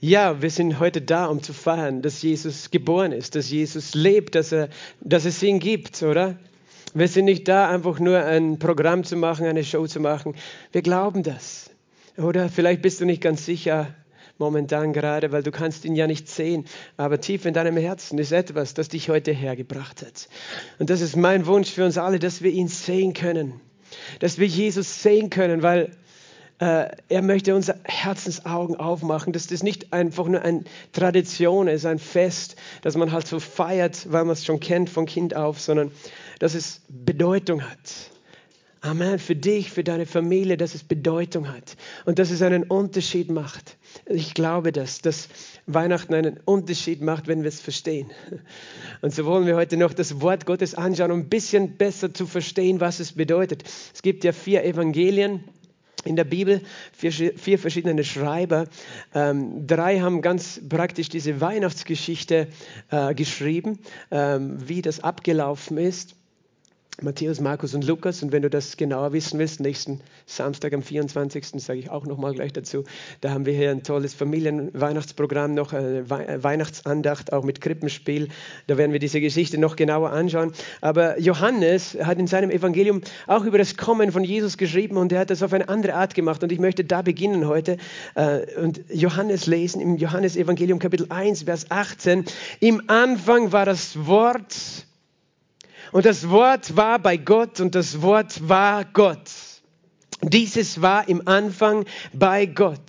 Ja, wir sind heute da, um zu feiern, dass Jesus geboren ist, dass Jesus lebt, dass, er, dass es ihn gibt, oder? Wir sind nicht da, einfach nur ein Programm zu machen, eine Show zu machen. Wir glauben das. Oder vielleicht bist du nicht ganz sicher momentan gerade, weil du kannst ihn ja nicht sehen. Aber tief in deinem Herzen ist etwas, das dich heute hergebracht hat. Und das ist mein Wunsch für uns alle, dass wir ihn sehen können. Dass wir Jesus sehen können, weil er möchte unsere Herzensaugen aufmachen, dass das nicht einfach nur eine Tradition ist, ein Fest, das man halt so feiert, weil man es schon kennt von Kind auf, sondern dass es Bedeutung hat. Amen. Für dich, für deine Familie, dass es Bedeutung hat und dass es einen Unterschied macht. Ich glaube das, dass Weihnachten einen Unterschied macht, wenn wir es verstehen. Und so wollen wir heute noch das Wort Gottes anschauen, um ein bisschen besser zu verstehen, was es bedeutet. Es gibt ja vier Evangelien in der Bibel, vier, vier verschiedene Schreiber. Ähm, drei haben ganz praktisch diese Weihnachtsgeschichte äh, geschrieben, ähm, wie das abgelaufen ist. Matthäus, Markus und Lukas. Und wenn du das genauer wissen willst, nächsten Samstag am 24. sage ich auch nochmal gleich dazu. Da haben wir hier ein tolles Familienweihnachtsprogramm, noch eine äh, Weihnachtsandacht, auch mit Krippenspiel. Da werden wir diese Geschichte noch genauer anschauen. Aber Johannes hat in seinem Evangelium auch über das Kommen von Jesus geschrieben und er hat das auf eine andere Art gemacht. Und ich möchte da beginnen heute äh, und Johannes lesen im Johannes Evangelium Kapitel 1, Vers 18. Im Anfang war das Wort und das Wort war bei Gott und das Wort war Gott. Dieses war im Anfang bei Gott.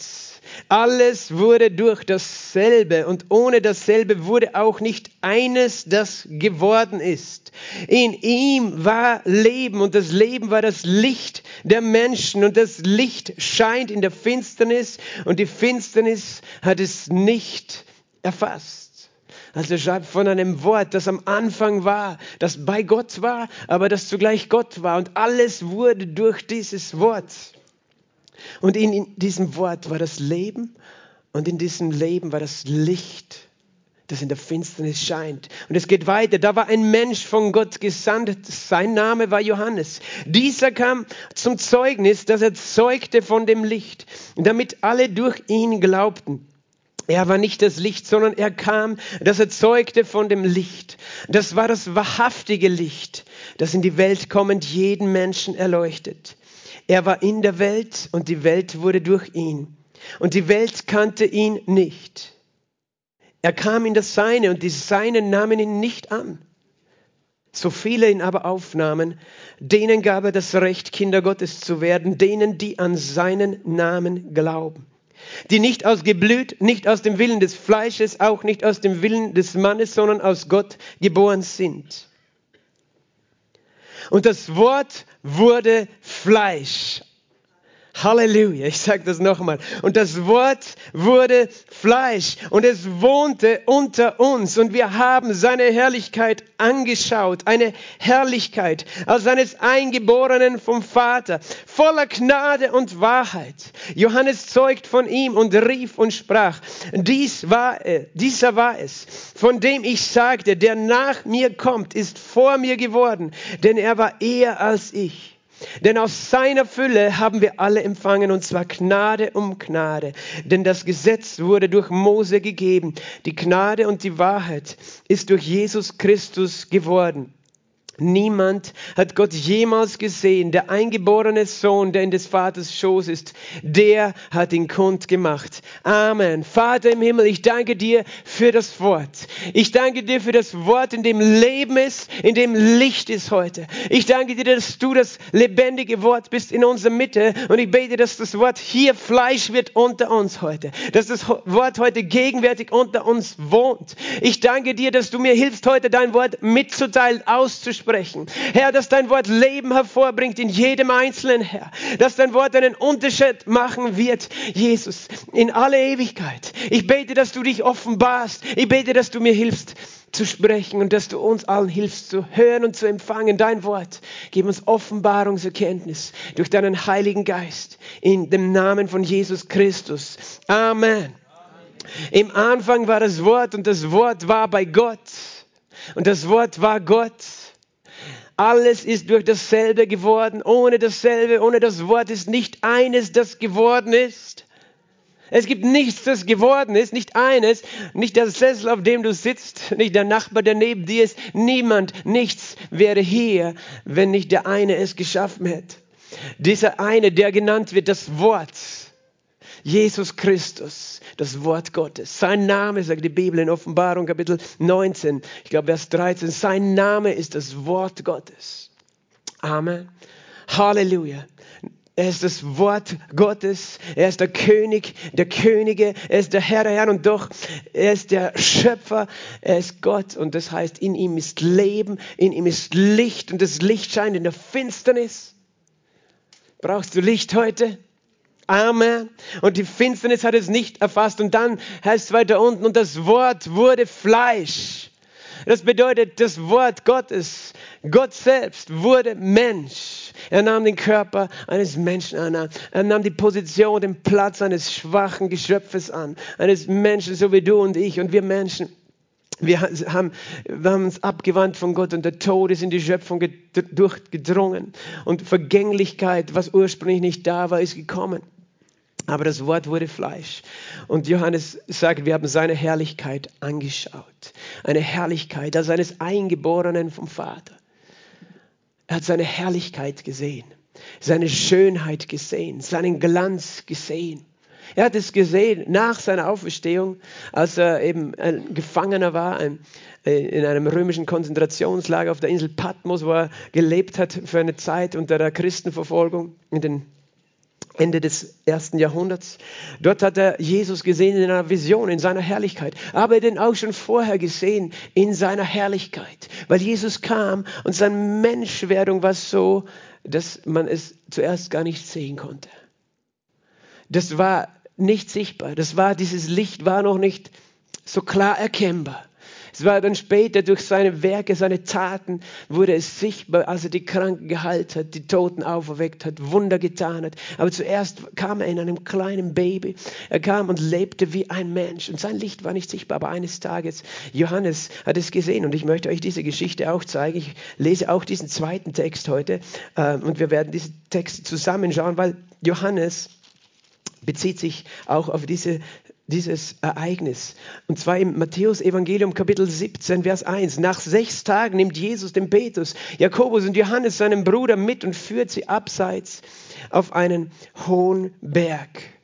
Alles wurde durch dasselbe und ohne dasselbe wurde auch nicht eines, das geworden ist. In ihm war Leben und das Leben war das Licht der Menschen und das Licht scheint in der Finsternis und die Finsternis hat es nicht erfasst. Also er schreibt von einem Wort, das am Anfang war, das bei Gott war, aber das zugleich Gott war. Und alles wurde durch dieses Wort. Und in diesem Wort war das Leben und in diesem Leben war das Licht, das in der Finsternis scheint. Und es geht weiter. Da war ein Mensch von Gott gesandt. Sein Name war Johannes. Dieser kam zum Zeugnis, dass er zeugte von dem Licht, damit alle durch ihn glaubten. Er war nicht das Licht, sondern er kam, das erzeugte von dem Licht. Das war das wahrhaftige Licht, das in die Welt kommend jeden Menschen erleuchtet. Er war in der Welt und die Welt wurde durch ihn. Und die Welt kannte ihn nicht. Er kam in das Seine und die Seinen nahmen ihn nicht an. So viele ihn aber aufnahmen, denen gab er das Recht, Kinder Gottes zu werden, denen, die an seinen Namen glauben die nicht aus Geblüt, nicht aus dem Willen des Fleisches, auch nicht aus dem Willen des Mannes, sondern aus Gott geboren sind. Und das Wort wurde Fleisch Halleluja, ich sage das nochmal. Und das Wort wurde Fleisch und es wohnte unter uns und wir haben seine Herrlichkeit angeschaut, eine Herrlichkeit als eines Eingeborenen vom Vater, voller Gnade und Wahrheit. Johannes zeugt von ihm und rief und sprach, dies war, er, dieser war es, von dem ich sagte, der nach mir kommt, ist vor mir geworden, denn er war eher als ich. Denn aus seiner Fülle haben wir alle empfangen, und zwar Gnade um Gnade. Denn das Gesetz wurde durch Mose gegeben. Die Gnade und die Wahrheit ist durch Jesus Christus geworden. Niemand hat Gott jemals gesehen. Der eingeborene Sohn, der in des Vaters Schoß ist, der hat ihn kund gemacht. Amen. Vater im Himmel, ich danke dir für das Wort. Ich danke dir für das Wort, in dem Leben ist, in dem Licht ist heute. Ich danke dir, dass du das lebendige Wort bist in unserer Mitte. Und ich bete, dass das Wort hier Fleisch wird unter uns heute. Dass das Wort heute gegenwärtig unter uns wohnt. Ich danke dir, dass du mir hilfst, heute dein Wort mitzuteilen, auszusprechen sprechen. Herr, dass dein Wort Leben hervorbringt in jedem Einzelnen, Herr. Dass dein Wort einen Unterschied machen wird, Jesus, in alle Ewigkeit. Ich bete, dass du dich offenbarst. Ich bete, dass du mir hilfst zu sprechen und dass du uns allen hilfst zu hören und zu empfangen. Dein Wort. Gib uns Offenbarungserkenntnis durch deinen Heiligen Geist. In dem Namen von Jesus Christus. Amen. Im Anfang war das Wort und das Wort war bei Gott. Und das Wort war Gott. Alles ist durch dasselbe geworden. Ohne dasselbe, ohne das Wort ist nicht eines, das geworden ist. Es gibt nichts, das geworden ist, nicht eines, nicht der Sessel, auf dem du sitzt, nicht der Nachbar, der neben dir ist. Niemand, nichts wäre hier, wenn nicht der eine es geschaffen hätte. Dieser eine, der genannt wird, das Wort. Jesus Christus, das Wort Gottes. Sein Name, sagt die Bibel in Offenbarung Kapitel 19, ich glaube Vers 13, sein Name ist das Wort Gottes. Amen. Halleluja. Er ist das Wort Gottes. Er ist der König der Könige. Er ist der Herr der Herren und doch, er ist der Schöpfer. Er ist Gott und das heißt, in ihm ist Leben, in ihm ist Licht und das Licht scheint in der Finsternis. Brauchst du Licht heute? Amen. Und die Finsternis hat es nicht erfasst. Und dann heißt es weiter unten, und das Wort wurde Fleisch. Das bedeutet, das Wort Gottes, Gott selbst wurde Mensch. Er nahm den Körper eines Menschen an. Er nahm die Position, den Platz eines schwachen Geschöpfes an. Eines Menschen, so wie du und ich und wir Menschen. Wir haben, wir haben uns abgewandt von Gott und der Tod ist in die Schöpfung durchgedrungen. Und Vergänglichkeit, was ursprünglich nicht da war, ist gekommen. Aber das Wort wurde Fleisch. Und Johannes sagt, wir haben seine Herrlichkeit angeschaut. Eine Herrlichkeit als eines Eingeborenen vom Vater. Er hat seine Herrlichkeit gesehen, seine Schönheit gesehen, seinen Glanz gesehen. Er hat es gesehen nach seiner Auferstehung, als er eben ein Gefangener war äh, in einem römischen Konzentrationslager auf der Insel Patmos, wo er gelebt hat für eine Zeit unter der Christenverfolgung in den Ende des ersten Jahrhunderts. Dort hat er Jesus gesehen in einer Vision, in seiner Herrlichkeit. Aber er den auch schon vorher gesehen in seiner Herrlichkeit. Weil Jesus kam und seine Menschwerdung war so, dass man es zuerst gar nicht sehen konnte. Das war nicht sichtbar. Das war, dieses Licht war noch nicht so klar erkennbar. Es war dann später durch seine Werke, seine Taten, wurde es sichtbar, als er die Kranken geheilt hat, die Toten auferweckt hat, Wunder getan hat. Aber zuerst kam er in einem kleinen Baby. Er kam und lebte wie ein Mensch. Und sein Licht war nicht sichtbar. Aber eines Tages, Johannes hat es gesehen. Und ich möchte euch diese Geschichte auch zeigen. Ich lese auch diesen zweiten Text heute. Ähm, und wir werden diese Texte zusammenschauen, weil Johannes bezieht sich auch auf diese dieses Ereignis. Und zwar im Matthäus Evangelium Kapitel 17, Vers 1. Nach sechs Tagen nimmt Jesus den Petrus, Jakobus und Johannes, seinen Bruder, mit und führt sie abseits auf einen hohen Berg.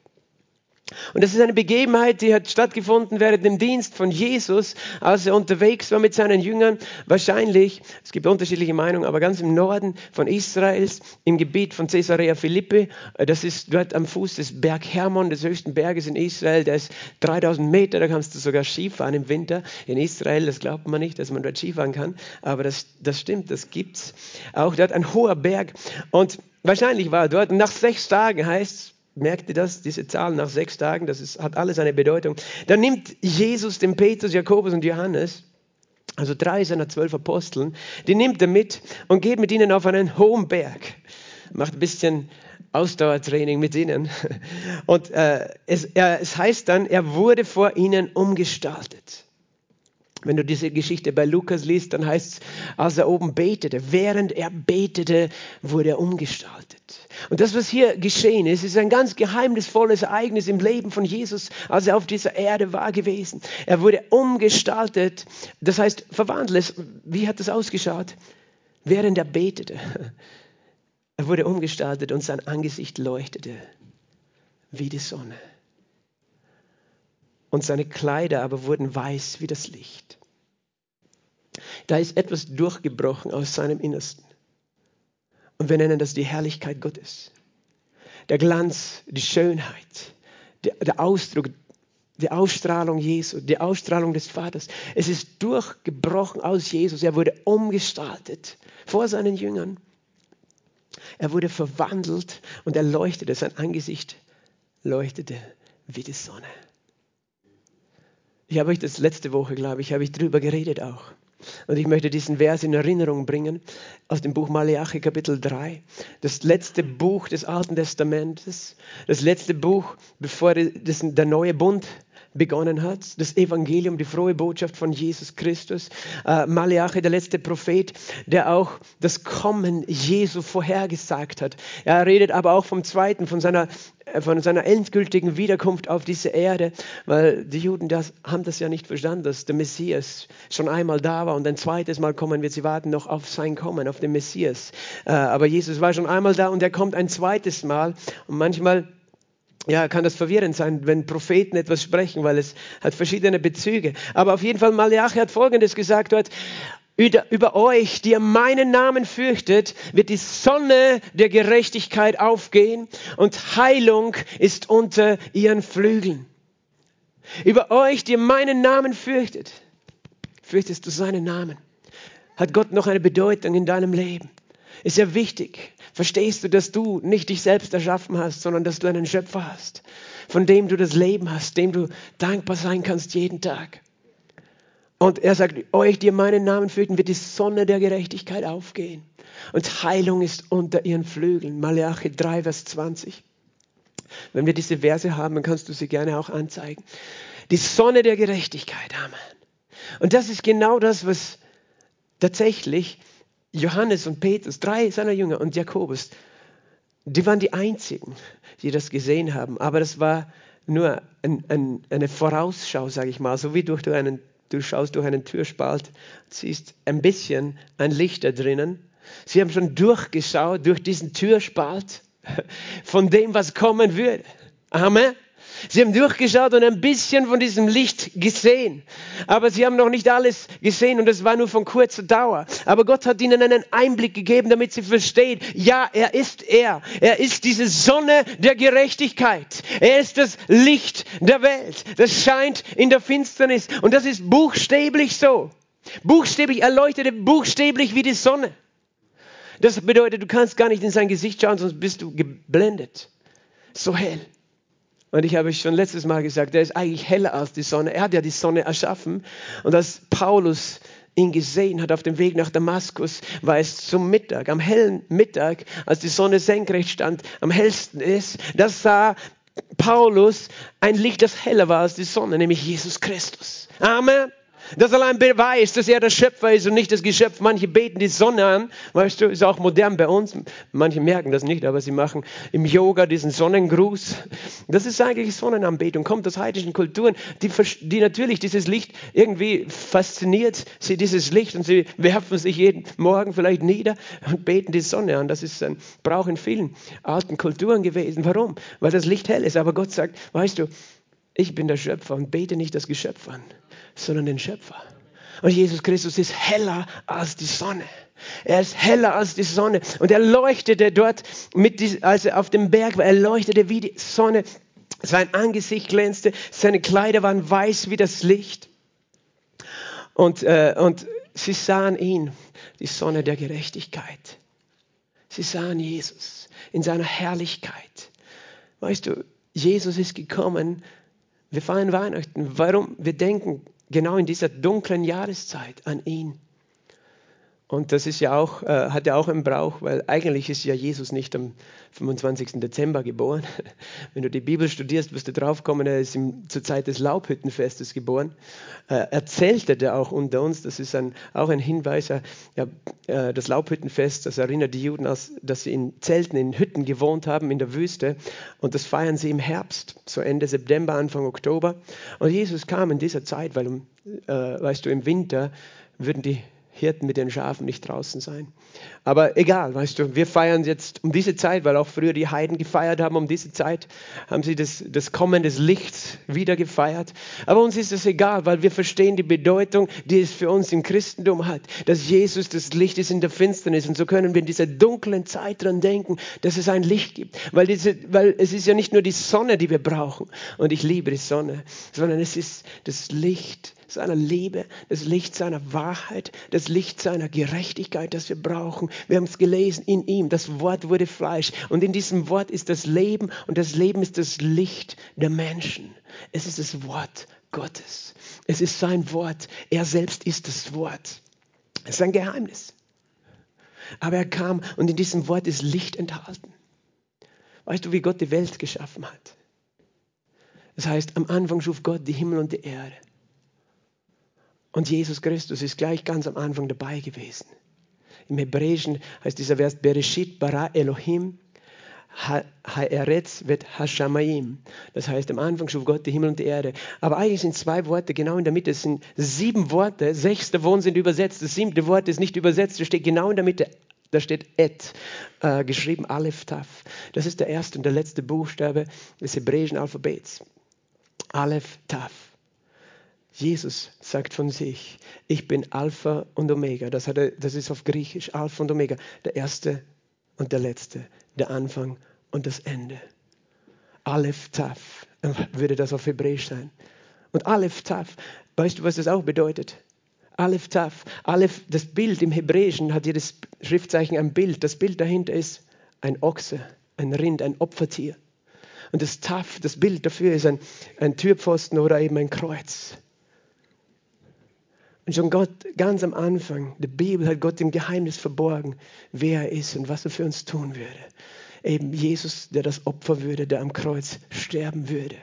Und das ist eine Begebenheit, die hat stattgefunden während dem Dienst von Jesus, als er unterwegs war mit seinen Jüngern. Wahrscheinlich, es gibt unterschiedliche Meinungen, aber ganz im Norden von Israels, im Gebiet von Caesarea Philippi. Das ist dort am Fuß des Berg Hermon, des höchsten Berges in Israel. Der ist 3000 Meter, da kannst du sogar Skifahren im Winter in Israel. Das glaubt man nicht, dass man dort Skifahren kann, aber das, das stimmt, das gibt's. Auch dort ein hoher Berg. Und wahrscheinlich war er dort. Und nach sechs Tagen heißt es, Merkt ihr das? Diese Zahl nach sechs Tagen, das ist, hat alles eine Bedeutung. Dann nimmt Jesus den Petrus, Jakobus und Johannes, also drei seiner zwölf Aposteln, die nimmt er mit und geht mit ihnen auf einen hohen Berg. Macht ein bisschen Ausdauertraining mit ihnen. Und äh, es, er, es heißt dann, er wurde vor ihnen umgestaltet. Wenn du diese Geschichte bei Lukas liest, dann heißt es, als er oben betete, während er betete, wurde er umgestaltet. Und das, was hier geschehen ist, ist ein ganz geheimnisvolles Ereignis im Leben von Jesus, als er auf dieser Erde war gewesen. Er wurde umgestaltet, das heißt verwandelt. Wie hat das ausgeschaut? Während er betete. Er wurde umgestaltet und sein Angesicht leuchtete wie die Sonne. Und seine Kleider aber wurden weiß wie das Licht. Da ist etwas durchgebrochen aus seinem Innersten. Und wir nennen das die Herrlichkeit Gottes. Der Glanz, die Schönheit, der, Ausdruck, die Ausstrahlung Jesu, die Ausstrahlung des Vaters. Es ist durchgebrochen aus Jesus. Er wurde umgestaltet vor seinen Jüngern. Er wurde verwandelt und er leuchtete, sein Angesicht leuchtete wie die Sonne. Ich habe euch das letzte Woche, glaube ich, habe ich drüber geredet auch. Und ich möchte diesen Vers in Erinnerung bringen aus dem Buch Malachi Kapitel 3. Das letzte Buch des Alten Testamentes. Das letzte Buch, bevor der neue Bund begonnen hat. Das Evangelium, die frohe Botschaft von Jesus Christus. Äh, Malachi, der letzte Prophet, der auch das Kommen Jesu vorhergesagt hat. Er redet aber auch vom zweiten, von seiner, äh, von seiner endgültigen Wiederkunft auf diese Erde, weil die Juden das, haben das ja nicht verstanden, dass der Messias schon einmal da war und ein zweites Mal kommen wird. Sie warten noch auf sein Kommen, auf den Messias. Äh, aber Jesus war schon einmal da und er kommt ein zweites Mal. Und manchmal ja, kann das verwirrend sein, wenn Propheten etwas sprechen, weil es hat verschiedene Bezüge. Aber auf jeden Fall, Malachi hat Folgendes gesagt dort, über, euch, die ihr meinen Namen fürchtet, wird die Sonne der Gerechtigkeit aufgehen und Heilung ist unter ihren Flügeln. Über euch, die ihr meinen Namen fürchtet, fürchtest du seinen Namen. Hat Gott noch eine Bedeutung in deinem Leben? Ist ja wichtig. Verstehst du, dass du nicht dich selbst erschaffen hast, sondern dass du einen Schöpfer hast, von dem du das Leben hast, dem du dankbar sein kannst jeden Tag? Und er sagt, euch, die meinen Namen fürchten, wird die Sonne der Gerechtigkeit aufgehen. Und Heilung ist unter ihren Flügeln. Malachi 3, Vers 20. Wenn wir diese Verse haben, dann kannst du sie gerne auch anzeigen. Die Sonne der Gerechtigkeit. Amen. Und das ist genau das, was tatsächlich Johannes und Petrus, drei seiner Jünger und Jakobus, die waren die einzigen, die das gesehen haben. Aber das war nur ein, ein, eine Vorausschau, sage ich mal, so wie durch einen, du schaust durch einen Türspalt, siehst ein bisschen ein Licht da drinnen. Sie haben schon durchgeschaut durch diesen Türspalt von dem, was kommen würde. Amen. Sie haben durchgeschaut und ein bisschen von diesem Licht gesehen. Aber sie haben noch nicht alles gesehen und es war nur von kurzer Dauer. Aber Gott hat ihnen einen Einblick gegeben, damit sie verstehen, ja, er ist er. Er ist diese Sonne der Gerechtigkeit. Er ist das Licht der Welt. Das scheint in der Finsternis. Und das ist buchstäblich so. Buchstäblich, er leuchtete buchstäblich wie die Sonne. Das bedeutet, du kannst gar nicht in sein Gesicht schauen, sonst bist du geblendet. So hell. Und ich habe schon letztes Mal gesagt, er ist eigentlich heller als die Sonne. Er hat ja die Sonne erschaffen. Und als Paulus ihn gesehen hat auf dem Weg nach Damaskus, war es zum Mittag, am hellen Mittag, als die Sonne senkrecht stand, am hellsten ist, das sah Paulus ein Licht, das heller war als die Sonne, nämlich Jesus Christus. Amen. Das allein beweist, dass er der Schöpfer ist und nicht das Geschöpf. Manche beten die Sonne an, weißt du, ist auch modern bei uns. Manche merken das nicht, aber sie machen im Yoga diesen Sonnengruß. Das ist eigentlich Sonnenanbetung, kommt aus heidnischen Kulturen, die, die natürlich dieses Licht irgendwie fasziniert, sie dieses Licht und sie werfen sich jeden Morgen vielleicht nieder und beten die Sonne an. Das ist ein Brauch in vielen alten Kulturen gewesen. Warum? Weil das Licht hell ist. Aber Gott sagt, weißt du, ich bin der Schöpfer und bete nicht das Geschöpf an sondern den Schöpfer. Und Jesus Christus ist heller als die Sonne. Er ist heller als die Sonne. Und er leuchtete dort, mit, als er auf dem Berg war, er leuchtete wie die Sonne. Sein Angesicht glänzte, seine Kleider waren weiß wie das Licht. Und, äh, und sie sahen ihn, die Sonne der Gerechtigkeit. Sie sahen Jesus in seiner Herrlichkeit. Weißt du, Jesus ist gekommen. Wir feiern Weihnachten. Warum? Wir denken genau in dieser dunklen Jahreszeit an ihn. Und das ist ja auch, äh, hat ja auch einen Brauch, weil eigentlich ist ja Jesus nicht am 25. Dezember geboren. Wenn du die Bibel studierst, wirst du draufkommen, er ist im, zur Zeit des Laubhüttenfestes geboren. Äh, er zeltete auch unter uns, das ist ein, auch ein Hinweis. Ja, äh, das Laubhüttenfest, das erinnert die Juden, aus, dass sie in Zelten, in Hütten gewohnt haben in der Wüste. Und das feiern sie im Herbst, so Ende September, Anfang Oktober. Und Jesus kam in dieser Zeit, weil, äh, weißt du, im Winter würden die Hirten mit den Schafen nicht draußen sein. Aber egal, weißt du, wir feiern jetzt um diese Zeit, weil auch früher die Heiden gefeiert haben, um diese Zeit haben sie das, das Kommen des Lichts wieder gefeiert. Aber uns ist es egal, weil wir verstehen die Bedeutung, die es für uns im Christentum hat, dass Jesus das Licht ist in der Finsternis. Und so können wir in dieser dunklen Zeit dran denken, dass es ein Licht gibt. Weil, diese, weil es ist ja nicht nur die Sonne, die wir brauchen. Und ich liebe die Sonne, sondern es ist das Licht seiner Liebe, das Licht seiner Wahrheit, das Licht seiner Gerechtigkeit, das wir brauchen. Wir haben es gelesen in ihm. Das Wort wurde Fleisch. Und in diesem Wort ist das Leben und das Leben ist das Licht der Menschen. Es ist das Wort Gottes. Es ist sein Wort. Er selbst ist das Wort. Es ist ein Geheimnis. Aber er kam und in diesem Wort ist Licht enthalten. Weißt du, wie Gott die Welt geschaffen hat? Das heißt, am Anfang schuf Gott die Himmel und die Erde. Und Jesus Christus ist gleich ganz am Anfang dabei gewesen. Im Hebräischen heißt dieser Vers Bereshit bara Elohim Ha'eretz wird Hashamayim. Das heißt, am Anfang schuf Gott die Himmel und die Erde. Aber eigentlich sind zwei Worte genau in der Mitte. Es sind sieben Worte. Sechs davon sind übersetzt. Das siebte Wort ist nicht übersetzt. Es steht genau in der Mitte. Da steht Et, äh, geschrieben Aleph Taf. Das ist der erste und der letzte Buchstabe des hebräischen Alphabets. Aleph Taf. Jesus sagt von sich, ich bin Alpha und Omega. Das, er, das ist auf Griechisch, Alpha und Omega. Der erste und der letzte, der Anfang und das Ende. Aleph Taf würde das auf Hebräisch sein. Und Aleph Taf, weißt du, was das auch bedeutet? Aleph Taf. Aleph, das Bild im Hebräischen hat jedes Schriftzeichen ein Bild. Das Bild dahinter ist ein Ochse, ein Rind, ein Opfertier. Und das Taf, das Bild dafür ist ein, ein Türpfosten oder eben ein Kreuz. Und schon Gott, ganz am Anfang der Bibel hat Gott im Geheimnis verborgen, wer er ist und was er für uns tun würde. Eben Jesus, der das Opfer würde, der am Kreuz sterben würde.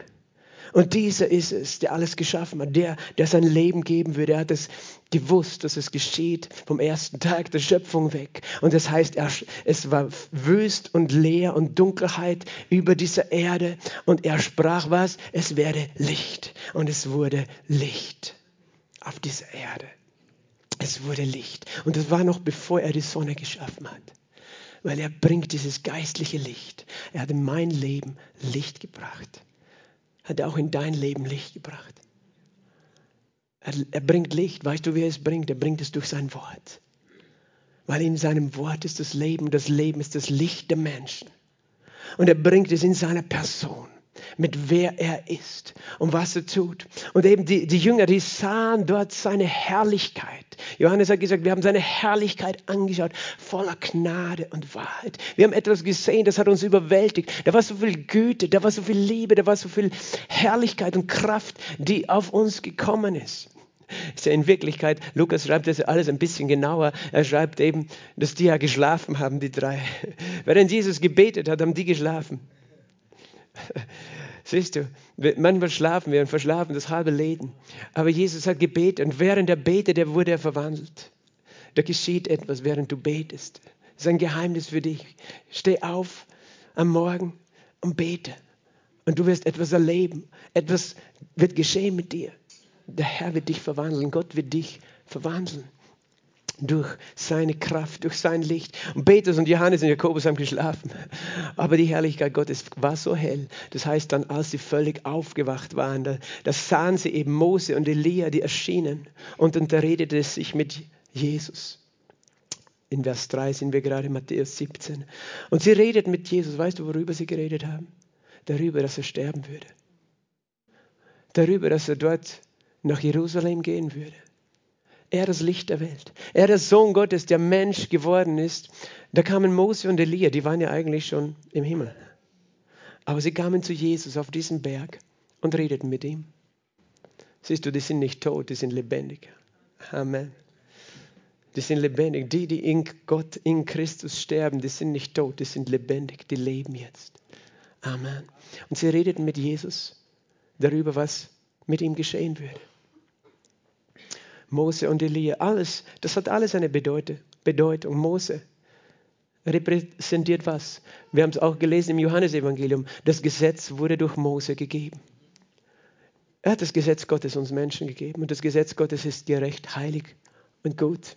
Und dieser ist es, der alles geschaffen hat, der, der sein Leben geben würde. Er hat es gewusst, dass es geschieht vom ersten Tag der Schöpfung weg. Und das heißt, er, es war wüst und leer und Dunkelheit über dieser Erde. Und er sprach was? Es werde Licht. Und es wurde Licht auf dieser Erde. Es wurde Licht. Und das war noch bevor er die Sonne geschaffen hat. Weil er bringt dieses geistliche Licht. Er hat in mein Leben Licht gebracht. Hat er auch in dein Leben Licht gebracht. Er, er bringt Licht. Weißt du, wie er es bringt? Er bringt es durch sein Wort. Weil in seinem Wort ist das Leben. Das Leben ist das Licht der Menschen. Und er bringt es in seiner Person mit wer er ist und was er tut. Und eben die, die Jünger, die sahen dort seine Herrlichkeit. Johannes hat gesagt, wir haben seine Herrlichkeit angeschaut, voller Gnade und Wahrheit. Wir haben etwas gesehen, das hat uns überwältigt. Da war so viel Güte, da war so viel Liebe, da war so viel Herrlichkeit und Kraft, die auf uns gekommen ist. Ist ja in Wirklichkeit, Lukas schreibt das alles ein bisschen genauer. Er schreibt eben, dass die ja geschlafen haben, die drei. Während Jesus gebetet hat, haben die geschlafen. Siehst du, manchmal schlafen wir und verschlafen das halbe Leben. Aber Jesus hat gebetet und während er betet, der wurde er verwandelt. Da geschieht etwas, während du betest. Das ist ein Geheimnis für dich. Steh auf am Morgen und bete. Und du wirst etwas erleben. Etwas wird geschehen mit dir. Der Herr wird dich verwandeln. Gott wird dich verwandeln durch seine Kraft, durch sein Licht. Und Petrus und Johannes und Jakobus haben geschlafen. Aber die Herrlichkeit Gottes war so hell. Das heißt dann, als sie völlig aufgewacht waren, da, da sahen sie eben Mose und Elia, die erschienen. Und dann redete es sich mit Jesus. In Vers 3 sind wir gerade Matthäus 17. Und sie redeten mit Jesus. Weißt du, worüber sie geredet haben? Darüber, dass er sterben würde. Darüber, dass er dort nach Jerusalem gehen würde er das Licht der Welt. Er der Sohn Gottes, der Mensch geworden ist. Da kamen Mose und Elia, die waren ja eigentlich schon im Himmel. Aber sie kamen zu Jesus auf diesem Berg und redeten mit ihm. Siehst du, die sind nicht tot, die sind lebendig. Amen. Die sind lebendig. Die, die in Gott, in Christus sterben, die sind nicht tot, die sind lebendig, die leben jetzt. Amen. Und sie redeten mit Jesus darüber, was mit ihm geschehen würde. Mose und Elia, alles, das hat alles eine Bedeutung. Mose repräsentiert was? Wir haben es auch gelesen im Johannesevangelium. Das Gesetz wurde durch Mose gegeben. Er hat das Gesetz Gottes uns Menschen gegeben und das Gesetz Gottes ist gerecht, heilig und gut.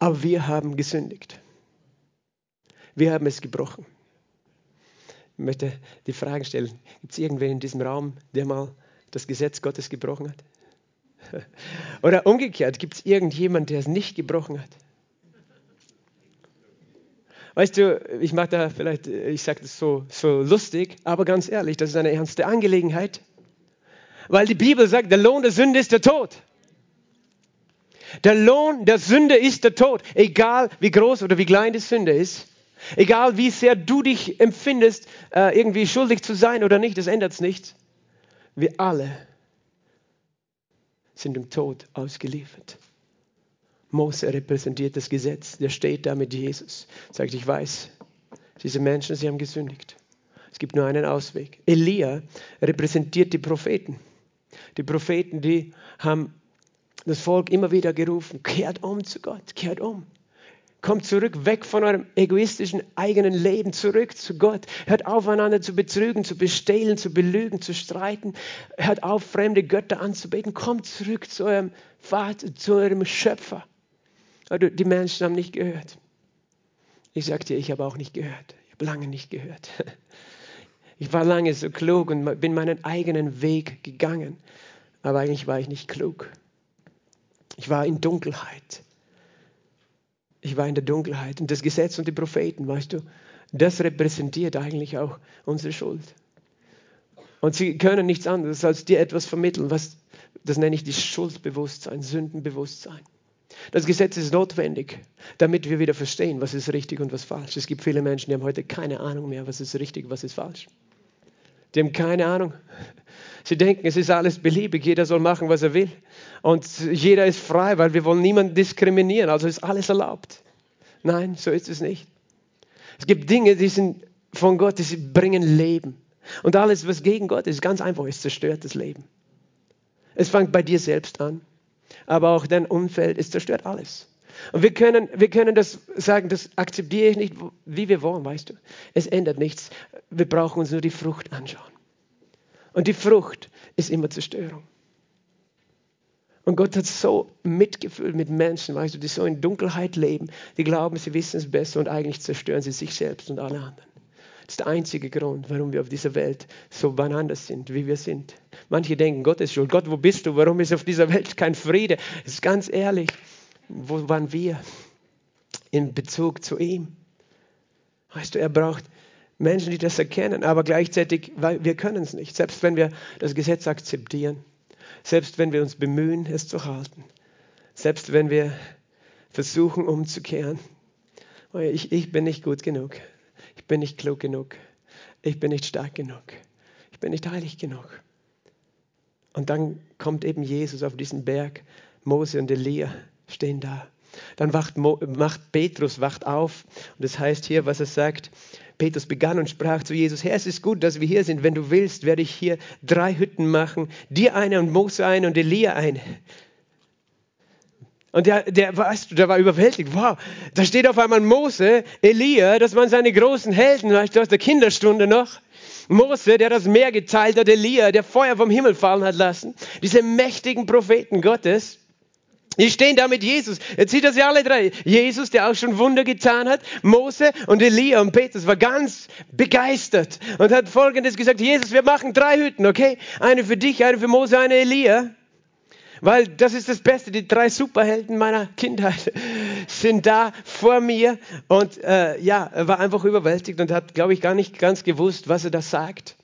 Aber wir haben gesündigt. Wir haben es gebrochen. Ich möchte die Frage stellen, gibt es irgendwen in diesem Raum, der mal das Gesetz Gottes gebrochen hat? Oder umgekehrt, gibt es irgendjemand, der es nicht gebrochen hat? Weißt du, ich mache da vielleicht, ich sage das so, so lustig, aber ganz ehrlich, das ist eine ernste Angelegenheit. Weil die Bibel sagt, der Lohn der Sünde ist der Tod. Der Lohn der Sünde ist der Tod. Egal wie groß oder wie klein die Sünde ist. Egal wie sehr du dich empfindest, äh, irgendwie schuldig zu sein oder nicht, das ändert es nicht. Wir alle sind dem Tod ausgeliefert. Mose repräsentiert das Gesetz, der steht da mit Jesus, sagt, ich weiß, diese Menschen, sie haben gesündigt. Es gibt nur einen Ausweg. Elia repräsentiert die Propheten. Die Propheten, die haben das Volk immer wieder gerufen, kehrt um zu Gott, kehrt um. Kommt zurück, weg von eurem egoistischen eigenen Leben, zurück zu Gott. Hört auf, einander zu betrügen, zu bestehlen, zu belügen, zu streiten. Hört auf, fremde Götter anzubeten. Kommt zurück zu eurem Vater, zu eurem Schöpfer. Aber die Menschen haben nicht gehört. Ich sag dir, ich habe auch nicht gehört. Ich habe lange nicht gehört. Ich war lange so klug und bin meinen eigenen Weg gegangen. Aber eigentlich war ich nicht klug. Ich war in Dunkelheit. Ich war in der Dunkelheit. Und das Gesetz und die Propheten, weißt du, das repräsentiert eigentlich auch unsere Schuld. Und sie können nichts anderes als dir etwas vermitteln, was, das nenne ich die Schuldbewusstsein, Sündenbewusstsein. Das Gesetz ist notwendig, damit wir wieder verstehen, was ist richtig und was falsch. Es gibt viele Menschen, die haben heute keine Ahnung mehr, was ist richtig, was ist falsch. Die haben keine Ahnung. Sie denken, es ist alles beliebig, jeder soll machen, was er will. Und jeder ist frei, weil wir wollen niemanden diskriminieren, also ist alles erlaubt. Nein, so ist es nicht. Es gibt Dinge, die sind von Gott, die bringen Leben. Und alles, was gegen Gott ist, ganz einfach, es zerstört das Leben. Es fängt bei dir selbst an, aber auch dein Umfeld, es zerstört alles. Und wir können, wir können das sagen, das akzeptiere ich nicht, wie wir wollen, weißt du. Es ändert nichts. Wir brauchen uns nur die Frucht anschauen. Und die Frucht ist immer Zerstörung. Und Gott hat so Mitgefühl mit Menschen, weißt du, die so in Dunkelheit leben, die glauben, sie wissen es besser und eigentlich zerstören sie sich selbst und alle anderen. Das ist der einzige Grund, warum wir auf dieser Welt so beieinander sind, wie wir sind. Manche denken, Gott ist schuld. Gott, wo bist du? Warum ist auf dieser Welt kein Friede? Das ist ganz ehrlich. Wo waren wir in Bezug zu ihm? Weißt du, er braucht Menschen, die das erkennen, aber gleichzeitig, weil wir können es nicht. Selbst wenn wir das Gesetz akzeptieren, selbst wenn wir uns bemühen, es zu halten, selbst wenn wir versuchen umzukehren. Oh ich, ich bin nicht gut genug. Ich bin nicht klug genug. Ich bin nicht stark genug. Ich bin nicht heilig genug. Und dann kommt eben Jesus auf diesen Berg. Mose und Elia stehen da. Dann wacht, macht Petrus wacht auf und das heißt hier, was er sagt. Petrus begann und sprach zu Jesus, Herr, es ist gut, dass wir hier sind. Wenn du willst, werde ich hier drei Hütten machen. Dir eine und Mose eine und Elia eine. Und der, der, weißt du, der war überwältigt. Wow, da steht auf einmal Mose, Elia, das waren seine großen Helden, weißt du, aus der Kinderstunde noch. Mose, der das Meer geteilt hat, Elia, der Feuer vom Himmel fallen hat lassen. Diese mächtigen Propheten Gottes. Die stehen da mit Jesus. Jetzt sieht er sie alle drei. Jesus, der auch schon Wunder getan hat. Mose und Elia und Petrus war ganz begeistert und hat Folgendes gesagt. Jesus, wir machen drei Hütten, okay? Eine für dich, eine für Mose, eine Elia. Weil das ist das Beste. Die drei Superhelden meiner Kindheit sind da vor mir. Und äh, ja, er war einfach überwältigt und hat, glaube ich, gar nicht ganz gewusst, was er da sagt.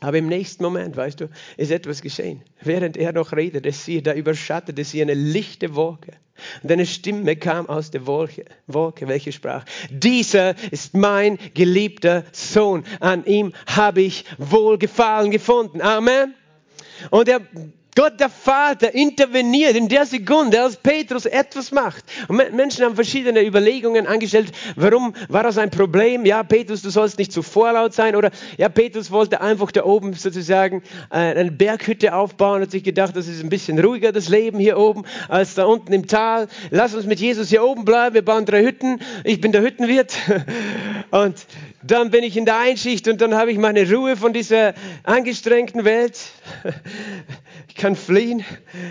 Aber im nächsten Moment, weißt du, ist etwas geschehen. Während er noch redete, siehe, da überschattete sie eine lichte Wolke. Und eine Stimme kam aus der Wolke, Wolke, welche sprach, dieser ist mein geliebter Sohn, an ihm habe ich Wohlgefallen gefunden. Amen. Und er Gott der Vater interveniert in der Sekunde, als Petrus etwas macht. Und Menschen haben verschiedene Überlegungen angestellt. Warum war das ein Problem? Ja, Petrus, du sollst nicht zu vorlaut sein. Oder ja, Petrus wollte einfach da oben sozusagen äh, eine Berghütte aufbauen, hat sich gedacht, das ist ein bisschen ruhiger, das Leben hier oben, als da unten im Tal. Lass uns mit Jesus hier oben bleiben. Wir bauen drei Hütten. Ich bin der Hüttenwirt. Und dann bin ich in der Einschicht und dann habe ich meine Ruhe von dieser angestrengten Welt. Ich kann fliehen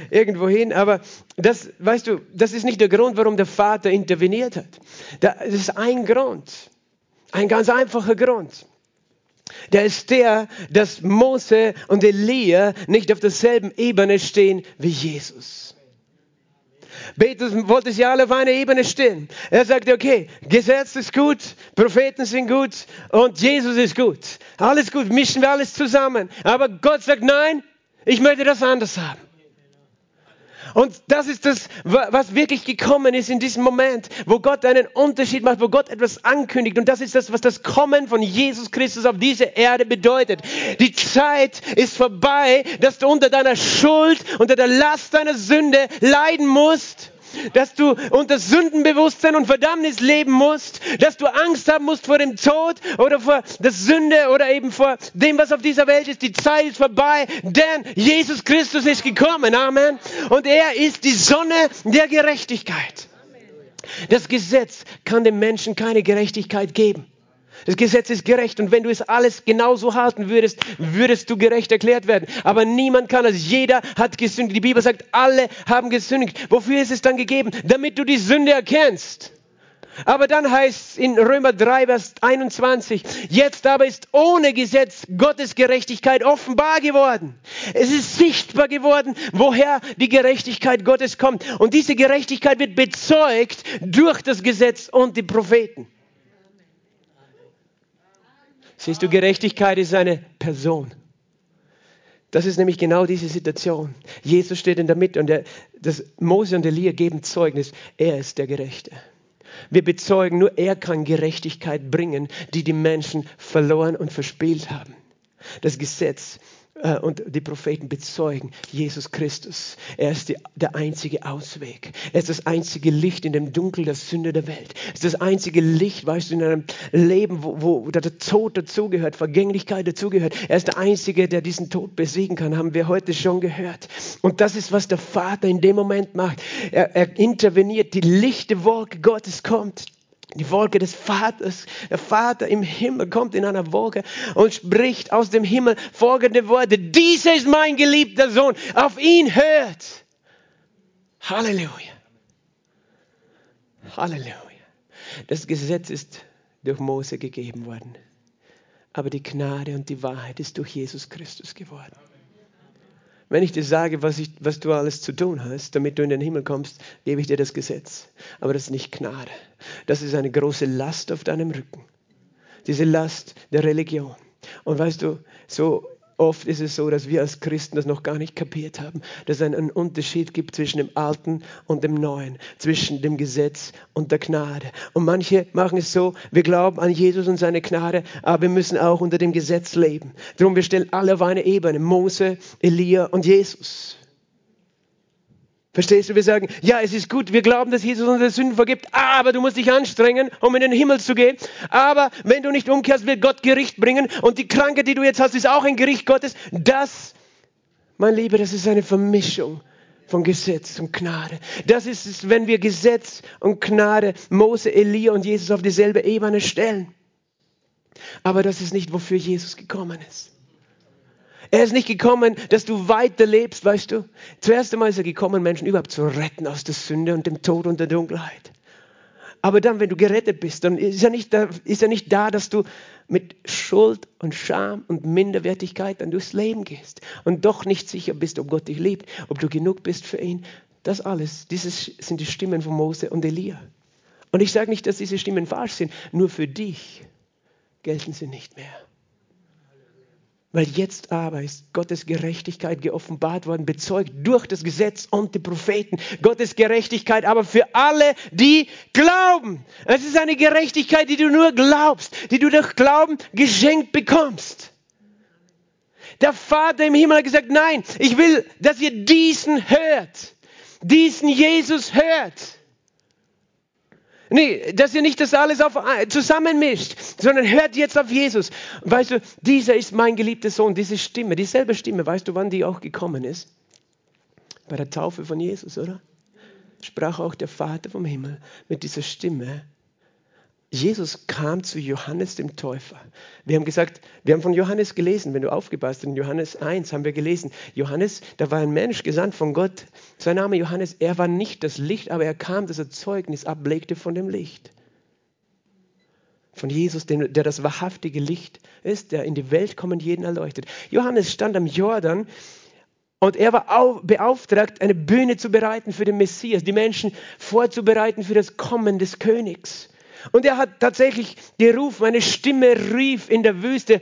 irgendwo hin, aber das, weißt du, das ist nicht der Grund, warum der Vater interveniert hat. Das ist ein Grund, ein ganz einfacher Grund. Der ist der, dass Mose und Elia nicht auf derselben Ebene stehen wie Jesus. Petrus wollte sie alle auf einer Ebene stehen. Er sagte, okay, Gesetz ist gut, Propheten sind gut und Jesus ist gut. Alles gut, mischen wir alles zusammen. Aber Gott sagt, nein, ich möchte das anders haben. Und das ist das, was wirklich gekommen ist in diesem Moment, wo Gott einen Unterschied macht, wo Gott etwas ankündigt. Und das ist das, was das Kommen von Jesus Christus auf diese Erde bedeutet. Die Zeit ist vorbei, dass du unter deiner Schuld, unter der Last deiner Sünde leiden musst. Dass du unter Sündenbewusstsein und Verdammnis leben musst, dass du Angst haben musst vor dem Tod oder vor der Sünde oder eben vor dem, was auf dieser Welt ist. Die Zeit ist vorbei, denn Jesus Christus ist gekommen. Amen. Und er ist die Sonne der Gerechtigkeit. Das Gesetz kann dem Menschen keine Gerechtigkeit geben. Das Gesetz ist gerecht und wenn du es alles genauso halten würdest, würdest du gerecht erklärt werden. Aber niemand kann es. Jeder hat gesündigt. Die Bibel sagt, alle haben gesündigt. Wofür ist es dann gegeben? Damit du die Sünde erkennst. Aber dann heißt es in Römer 3, Vers 21, jetzt aber ist ohne Gesetz Gottes Gerechtigkeit offenbar geworden. Es ist sichtbar geworden, woher die Gerechtigkeit Gottes kommt. Und diese Gerechtigkeit wird bezeugt durch das Gesetz und die Propheten. Siehst du, Gerechtigkeit ist eine Person. Das ist nämlich genau diese Situation. Jesus steht in der Mitte und der, das Mose und Elia geben Zeugnis, er ist der Gerechte. Wir bezeugen, nur er kann Gerechtigkeit bringen, die die Menschen verloren und verspielt haben. Das Gesetz und die Propheten bezeugen Jesus Christus. Er ist die, der einzige Ausweg. Er ist das einzige Licht in dem Dunkel der Sünde der Welt. Er ist das einzige Licht, weißt du, in einem Leben, wo, wo der Tod dazugehört, Vergänglichkeit dazugehört. Er ist der Einzige, der diesen Tod besiegen kann, haben wir heute schon gehört. Und das ist, was der Vater in dem Moment macht. Er, er interveniert, die lichte Wolke Gottes kommt die Wolke des Vaters, der Vater im Himmel kommt in einer Wolke und spricht aus dem Himmel folgende Worte. Dieser ist mein geliebter Sohn, auf ihn hört. Halleluja. Halleluja. Das Gesetz ist durch Mose gegeben worden, aber die Gnade und die Wahrheit ist durch Jesus Christus geworden. Wenn ich dir sage, was, ich, was du alles zu tun hast, damit du in den Himmel kommst, gebe ich dir das Gesetz. Aber das ist nicht Gnade. Das ist eine große Last auf deinem Rücken. Diese Last der Religion. Und weißt du, so Oft ist es so, dass wir als Christen das noch gar nicht kapiert haben, dass es einen Unterschied gibt zwischen dem Alten und dem Neuen, zwischen dem Gesetz und der Gnade. Und manche machen es so, wir glauben an Jesus und seine Gnade, aber wir müssen auch unter dem Gesetz leben. Darum, wir stellen alle auf eine Ebene, Mose, Elia und Jesus. Verstehst du? Wir sagen, ja, es ist gut, wir glauben, dass Jesus unsere Sünden vergibt, aber du musst dich anstrengen, um in den Himmel zu gehen. Aber wenn du nicht umkehrst, wird Gott Gericht bringen und die Krankheit, die du jetzt hast, ist auch ein Gericht Gottes. Das, mein Lieber, das ist eine Vermischung von Gesetz und Gnade. Das ist es, wenn wir Gesetz und Gnade, Mose, Elia und Jesus auf dieselbe Ebene stellen. Aber das ist nicht, wofür Jesus gekommen ist. Er ist nicht gekommen, dass du weiterlebst, weißt du. Zuerst einmal ist er gekommen, Menschen überhaupt zu retten aus der Sünde und dem Tod und der Dunkelheit. Aber dann, wenn du gerettet bist, dann ist er nicht da, ist er nicht da dass du mit Schuld und Scham und Minderwertigkeit dann durchs Leben gehst und doch nicht sicher bist, ob Gott dich liebt, ob du genug bist für ihn. Das alles, dieses sind die Stimmen von Mose und Elia. Und ich sage nicht, dass diese Stimmen falsch sind, nur für dich gelten sie nicht mehr. Weil jetzt aber ist Gottes Gerechtigkeit geoffenbart worden, bezeugt durch das Gesetz und die Propheten. Gottes Gerechtigkeit aber für alle, die glauben. Es ist eine Gerechtigkeit, die du nur glaubst, die du durch Glauben geschenkt bekommst. Der Vater im Himmel hat gesagt, nein, ich will, dass ihr diesen hört, diesen Jesus hört. Nee, dass ihr nicht das alles auf, zusammenmischt, sondern hört jetzt auf Jesus. weißt du, dieser ist mein geliebter Sohn, diese Stimme, dieselbe Stimme, weißt du, wann die auch gekommen ist? Bei der Taufe von Jesus, oder? Sprach auch der Vater vom Himmel mit dieser Stimme Jesus kam zu Johannes dem Täufer. Wir haben gesagt, wir haben von Johannes gelesen, wenn du aufgepasst hast, in Johannes 1 haben wir gelesen, Johannes, da war ein Mensch gesandt von Gott. Sein Name Johannes, er war nicht das Licht, aber er kam, dass er Zeugnis ablegte von dem Licht. Von Jesus, der das wahrhaftige Licht ist, der in die Welt kommt und jeden erleuchtet. Johannes stand am Jordan und er war beauftragt, eine Bühne zu bereiten für den Messias, die Menschen vorzubereiten für das Kommen des Königs. Und er hat tatsächlich gerufen, eine Stimme rief in der Wüste,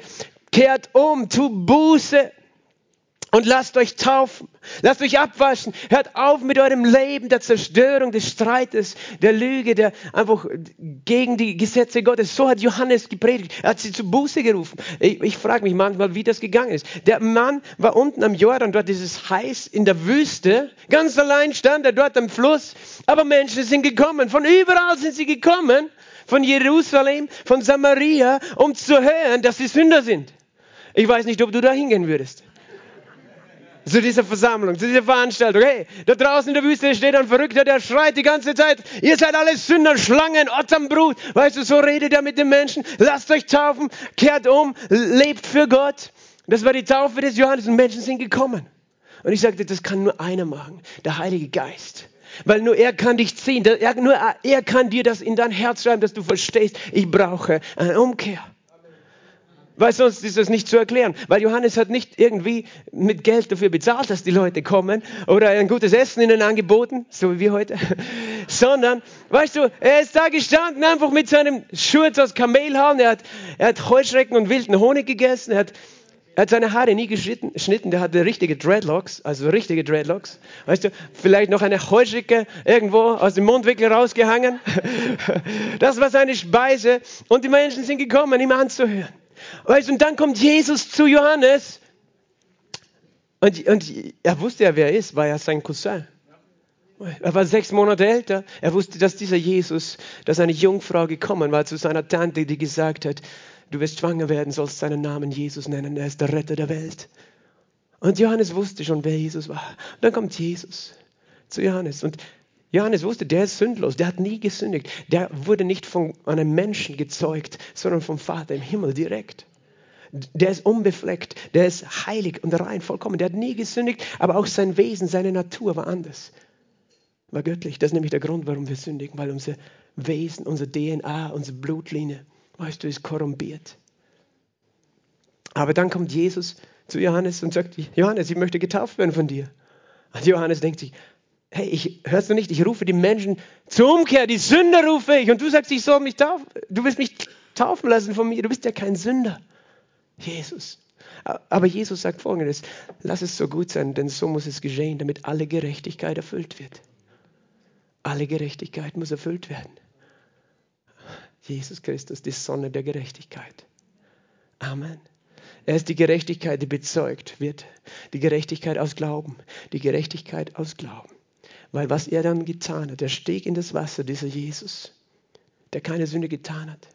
kehrt um, tu Buße und lasst euch taufen, lasst euch abwaschen, hört auf mit eurem Leben der Zerstörung, des Streites, der Lüge, der einfach gegen die Gesetze Gottes. So hat Johannes gepredigt. Er hat sie zu Buße gerufen. Ich, ich frage mich manchmal, wie das gegangen ist. Der Mann war unten am Jordan, dort ist es heiß in der Wüste. Ganz allein stand er dort am Fluss Aber Menschen sind gekommen, von überall sind sie gekommen, von Jerusalem, von Samaria, um zu hören, dass sie Sünder sind. Ich weiß nicht, ob du da hingehen würdest. Zu dieser Versammlung, zu dieser Veranstaltung. Hey, da draußen in der Wüste steht ein Verrückter, der schreit die ganze Zeit, ihr seid alle Sünder, Schlangen, Otternbrut. Weißt du, so redet er mit den Menschen. Lasst euch taufen, kehrt um, lebt für Gott. Das war die Taufe des Johannes und Menschen sind gekommen. Und ich sagte, das kann nur einer machen, der Heilige Geist. Weil nur er kann dich ziehen, nur er kann dir das in dein Herz schreiben, dass du verstehst, ich brauche eine Umkehr. Weil sonst ist das nicht zu erklären. Weil Johannes hat nicht irgendwie mit Geld dafür bezahlt, dass die Leute kommen oder ein gutes Essen ihnen angeboten, so wie wir heute. Sondern, weißt du, er ist da gestanden einfach mit seinem Schurz aus Kamelhaaren. Er hat, er hat Heuschrecken und wilden Honig gegessen. Er hat er hat seine Haare nie geschnitten, der hatte richtige Dreadlocks, also richtige Dreadlocks. Weißt du, vielleicht noch eine Heuschrecke irgendwo aus dem Mundwinkel rausgehangen. Das war seine Speise und die Menschen sind gekommen, ihm anzuhören. Weißt du, und dann kommt Jesus zu Johannes und, und er wusste ja, wer er ist, war ja sein Cousin. Er war sechs Monate älter. Er wusste, dass dieser Jesus, dass eine Jungfrau gekommen war zu seiner Tante, die gesagt hat, du wirst schwanger werden, sollst seinen Namen Jesus nennen, er ist der Retter der Welt. Und Johannes wusste schon, wer Jesus war. Und dann kommt Jesus zu Johannes und Johannes wusste, der ist sündlos, der hat nie gesündigt. Der wurde nicht von einem Menschen gezeugt, sondern vom Vater im Himmel direkt. Der ist unbefleckt, der ist heilig und rein, vollkommen. Der hat nie gesündigt, aber auch sein Wesen, seine Natur war anders. War göttlich. Das ist nämlich der Grund, warum wir sündigen, weil unser Wesen, unsere DNA, unsere Blutlinie weißt du, ist korrumpiert. Aber dann kommt Jesus zu Johannes und sagt, Johannes, ich möchte getauft werden von dir. Und Johannes denkt sich, hey, ich, hörst du nicht, ich rufe die Menschen zur Umkehr, die Sünder rufe ich. Und du sagst, ich soll mich taufen, du willst mich taufen lassen von mir, du bist ja kein Sünder. Jesus. Aber Jesus sagt folgendes, lass es so gut sein, denn so muss es geschehen, damit alle Gerechtigkeit erfüllt wird. Alle Gerechtigkeit muss erfüllt werden. Jesus Christus, die Sonne der Gerechtigkeit. Amen. Er ist die Gerechtigkeit, die bezeugt wird. Die Gerechtigkeit aus Glauben. Die Gerechtigkeit aus Glauben. Weil was er dann getan hat, er stieg in das Wasser, dieser Jesus, der keine Sünde getan hat.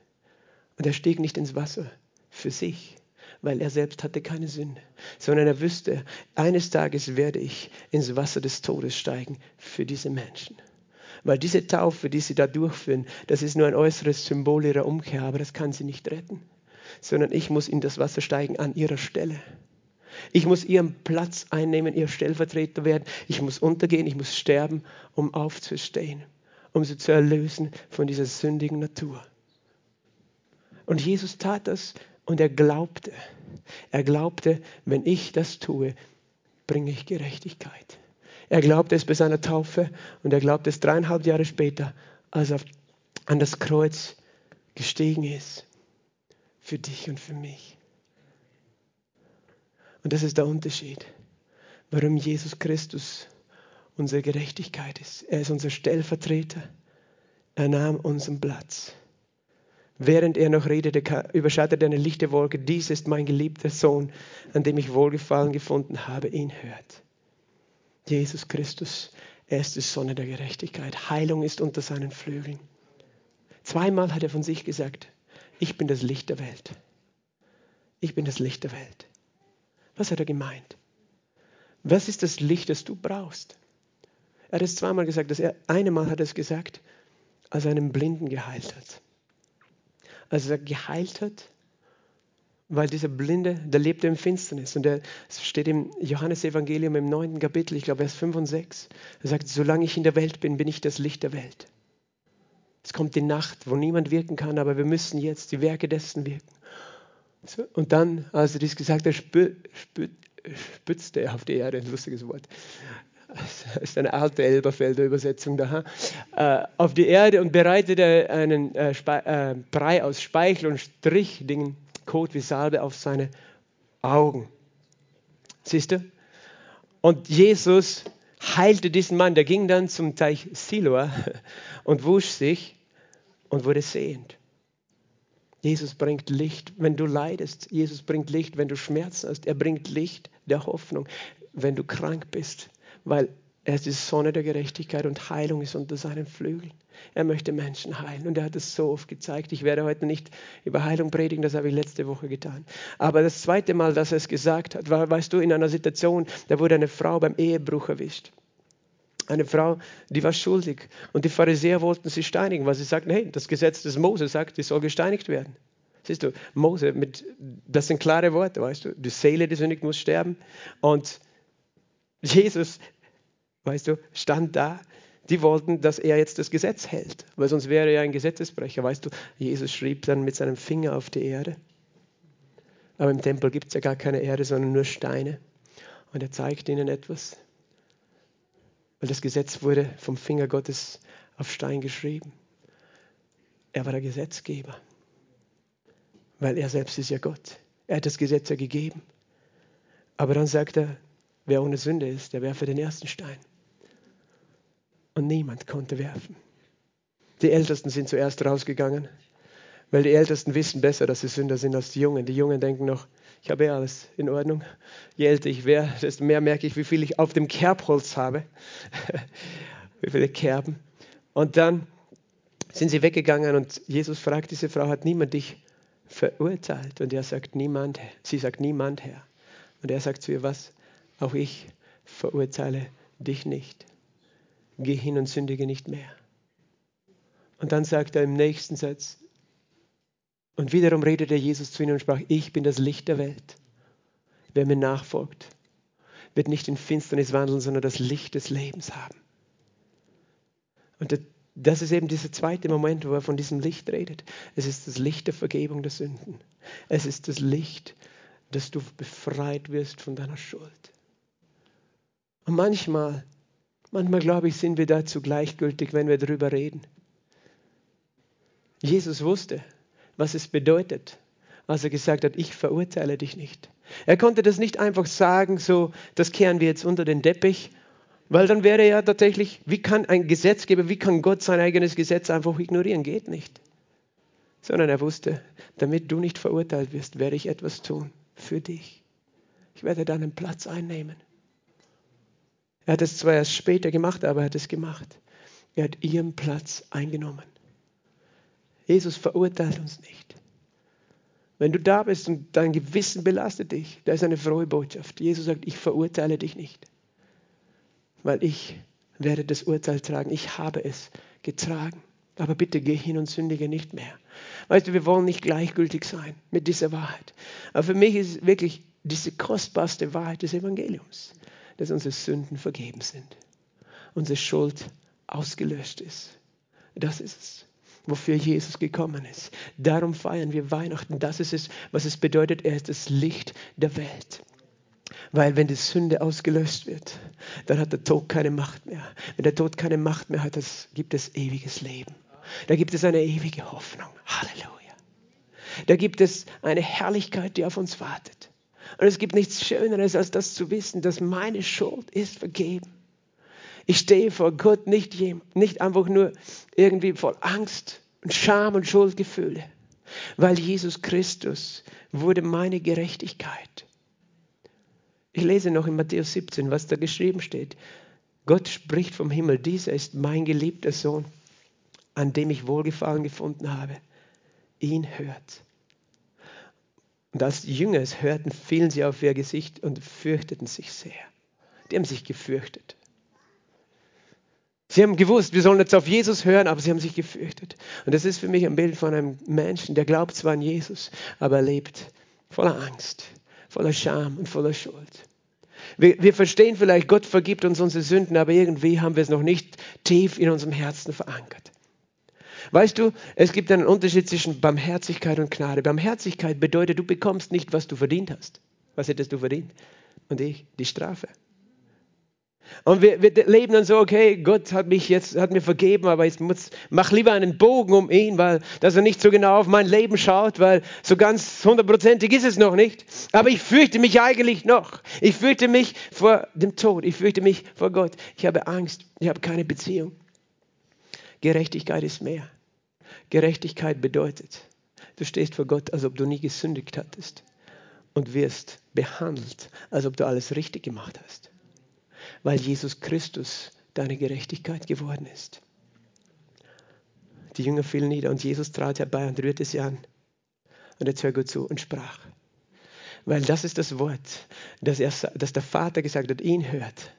Und er stieg nicht ins Wasser für sich, weil er selbst hatte keine Sünde, sondern er wüsste, eines Tages werde ich ins Wasser des Todes steigen für diese Menschen. Weil diese Taufe, die sie da durchführen, das ist nur ein äußeres Symbol ihrer Umkehr, aber das kann sie nicht retten. Sondern ich muss in das Wasser steigen an ihrer Stelle. Ich muss ihren Platz einnehmen, ihr Stellvertreter werden. Ich muss untergehen, ich muss sterben, um aufzustehen, um sie zu erlösen von dieser sündigen Natur. Und Jesus tat das und er glaubte. Er glaubte, wenn ich das tue, bringe ich Gerechtigkeit. Er glaubte es bei seiner Taufe und er glaubte es dreieinhalb Jahre später, als er an das Kreuz gestiegen ist. Für dich und für mich. Und das ist der Unterschied, warum Jesus Christus unsere Gerechtigkeit ist. Er ist unser Stellvertreter. Er nahm unseren Platz. Während er noch redete, überschattete eine lichte Wolke. Dies ist mein geliebter Sohn, an dem ich Wohlgefallen gefunden habe. Ihn hört. Jesus Christus, er ist die Sonne der Gerechtigkeit. Heilung ist unter seinen Flügeln. Zweimal hat er von sich gesagt, ich bin das Licht der Welt. Ich bin das Licht der Welt. Was hat er gemeint? Was ist das Licht, das du brauchst? Er hat es zweimal gesagt. Das er, eine Mal hat er es gesagt, als er einen Blinden geheilt hat. Als er geheilt hat, weil dieser Blinde, der lebte im Finsternis. Und er steht im Johannesevangelium im neunten Kapitel, ich glaube Vers 5 und 6. Er sagt, solange ich in der Welt bin, bin ich das Licht der Welt. Es kommt die Nacht, wo niemand wirken kann, aber wir müssen jetzt die Werke dessen wirken. Und dann, als er dies gesagt hat, spü, spü, spützte er auf die Erde, ein lustiges Wort. Das ist eine alte Elberfelder Übersetzung da. Äh, auf die Erde und bereitete einen äh, äh, Brei aus Speichel und Kot wie Salbe auf seine Augen. Siehst du? Und Jesus heilte diesen Mann. Der ging dann zum Teich Siloa und wusch sich und wurde sehend. Jesus bringt Licht, wenn du leidest. Jesus bringt Licht, wenn du Schmerzen hast. Er bringt Licht der Hoffnung, wenn du krank bist. Weil Er ist die Sonne der Gerechtigkeit und Heilung ist unter seinen Flügeln. Er möchte Menschen heilen und er hat es so oft gezeigt. Ich werde heute nicht über Heilung predigen, das habe ich letzte Woche getan. Aber das zweite Mal, dass er es gesagt hat, war, weißt du, in einer Situation, da wurde eine Frau beim Ehebruch erwischt. Eine Frau, die war schuldig und die Pharisäer wollten sie steinigen, weil sie sagten, hey, das Gesetz des Mose sagt, die soll gesteinigt werden. Siehst du, Mose, mit, das sind klare Worte, weißt du, die Seele, die sündigt, muss sterben und Jesus weißt du, stand da. Die wollten, dass er jetzt das Gesetz hält, weil sonst wäre er ein Gesetzesbrecher. Weißt du, Jesus schrieb dann mit seinem Finger auf die Erde. Aber im Tempel gibt es ja gar keine Erde, sondern nur Steine. Und er zeigt ihnen etwas. Weil das Gesetz wurde vom Finger Gottes auf Stein geschrieben. Er war der Gesetzgeber. Weil er selbst ist ja Gott. Er hat das Gesetz ja gegeben. Aber dann sagt er, wer ohne Sünde ist, der werfe den ersten Stein und niemand konnte werfen. Die Ältesten sind zuerst rausgegangen, weil die Ältesten wissen besser, dass sie Sünder sind als die Jungen. Die Jungen denken noch, ich habe ja alles in Ordnung. Je älter ich wäre, desto mehr merke ich, wie viel ich auf dem Kerbholz habe. wie viele Kerben. Und dann sind sie weggegangen und Jesus fragt diese Frau, hat niemand dich verurteilt? Und er sagt, niemand. Sie sagt, niemand, Herr. Und er sagt zu ihr, was? Auch ich verurteile dich nicht geh hin und sündige nicht mehr. Und dann sagt er im nächsten Satz, und wiederum redete Jesus zu ihnen und sprach, ich bin das Licht der Welt. Wer mir nachfolgt, wird nicht in Finsternis wandeln, sondern das Licht des Lebens haben. Und das ist eben dieser zweite Moment, wo er von diesem Licht redet. Es ist das Licht der Vergebung der Sünden. Es ist das Licht, dass du befreit wirst von deiner Schuld. Und manchmal Manchmal, glaube ich, sind wir dazu gleichgültig, wenn wir darüber reden. Jesus wusste, was es bedeutet, als er gesagt hat, ich verurteile dich nicht. Er konnte das nicht einfach sagen, so, das kehren wir jetzt unter den Teppich, weil dann wäre ja tatsächlich, wie kann ein Gesetzgeber, wie kann Gott sein eigenes Gesetz einfach ignorieren? Geht nicht. Sondern er wusste, damit du nicht verurteilt wirst, werde ich etwas tun für dich. Ich werde deinen Platz einnehmen. Er hat es zwar erst später gemacht, aber er hat es gemacht. Er hat ihren Platz eingenommen. Jesus verurteilt uns nicht. Wenn du da bist und dein Gewissen belastet dich, da ist eine frohe Botschaft. Jesus sagt, ich verurteile dich nicht, weil ich werde das Urteil tragen. Ich habe es getragen. Aber bitte geh hin und sündige nicht mehr. Weißt du, wir wollen nicht gleichgültig sein mit dieser Wahrheit. Aber für mich ist wirklich diese kostbarste Wahrheit des Evangeliums dass unsere Sünden vergeben sind. Unsere Schuld ausgelöscht ist. Das ist es, wofür Jesus gekommen ist. Darum feiern wir Weihnachten. Das ist es, was es bedeutet. Er ist das Licht der Welt. Weil wenn die Sünde ausgelöscht wird, dann hat der Tod keine Macht mehr. Wenn der Tod keine Macht mehr hat, gibt es ewiges Leben. Da gibt es eine ewige Hoffnung. Halleluja. Da gibt es eine Herrlichkeit, die auf uns wartet. Und es gibt nichts Schöneres, als das zu wissen, dass meine Schuld ist vergeben. Ich stehe vor Gott nicht, nicht einfach nur irgendwie voll Angst und Scham und Schuldgefühle, weil Jesus Christus wurde meine Gerechtigkeit. Ich lese noch in Matthäus 17, was da geschrieben steht. Gott spricht vom Himmel, dieser ist mein geliebter Sohn, an dem ich Wohlgefallen gefunden habe. Ihn hört. Und als die Jünger es hörten, fielen sie auf ihr Gesicht und fürchteten sich sehr. Die haben sich gefürchtet. Sie haben gewusst, wir sollen jetzt auf Jesus hören, aber sie haben sich gefürchtet. Und das ist für mich ein Bild von einem Menschen, der glaubt zwar an Jesus, aber er lebt voller Angst, voller Scham und voller Schuld. Wir, wir verstehen vielleicht, Gott vergibt uns unsere Sünden, aber irgendwie haben wir es noch nicht tief in unserem Herzen verankert. Weißt du, es gibt einen Unterschied zwischen Barmherzigkeit und Gnade. Barmherzigkeit bedeutet, du bekommst nicht, was du verdient hast. Was hättest du verdient? Und ich, die Strafe. Und wir, wir, leben dann so, okay, Gott hat mich jetzt, hat mir vergeben, aber ich muss, mach lieber einen Bogen um ihn, weil, dass er nicht so genau auf mein Leben schaut, weil so ganz hundertprozentig ist es noch nicht. Aber ich fürchte mich eigentlich noch. Ich fürchte mich vor dem Tod. Ich fürchte mich vor Gott. Ich habe Angst. Ich habe keine Beziehung. Gerechtigkeit ist mehr. Gerechtigkeit bedeutet, du stehst vor Gott, als ob du nie gesündigt hattest und wirst behandelt, als ob du alles richtig gemacht hast. weil Jesus Christus deine Gerechtigkeit geworden ist. Die Jünger fielen nieder und Jesus trat herbei und rührte sie an. Und jetzt hör zu und sprach. Weil das ist das Wort, das, er, das der Vater gesagt hat, ihn hört.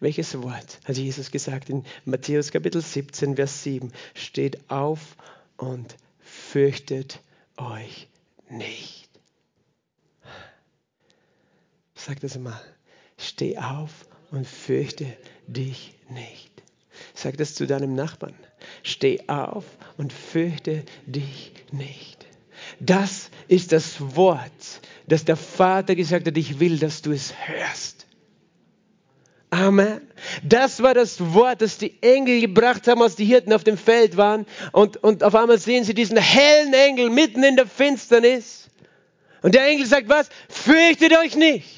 Welches Wort hat Jesus gesagt? In Matthäus Kapitel 17, Vers 7 steht auf und fürchtet euch nicht. Sag das mal. Steh auf und fürchte dich nicht. Sag das zu deinem Nachbarn. Steh auf und fürchte dich nicht. Das ist das Wort, das der Vater gesagt hat, ich will, dass du es hörst. Amen. Das war das Wort, das die Engel gebracht haben, als die Hirten auf dem Feld waren. Und, und auf einmal sehen sie diesen hellen Engel mitten in der Finsternis. Und der Engel sagt was? Fürchtet euch nicht.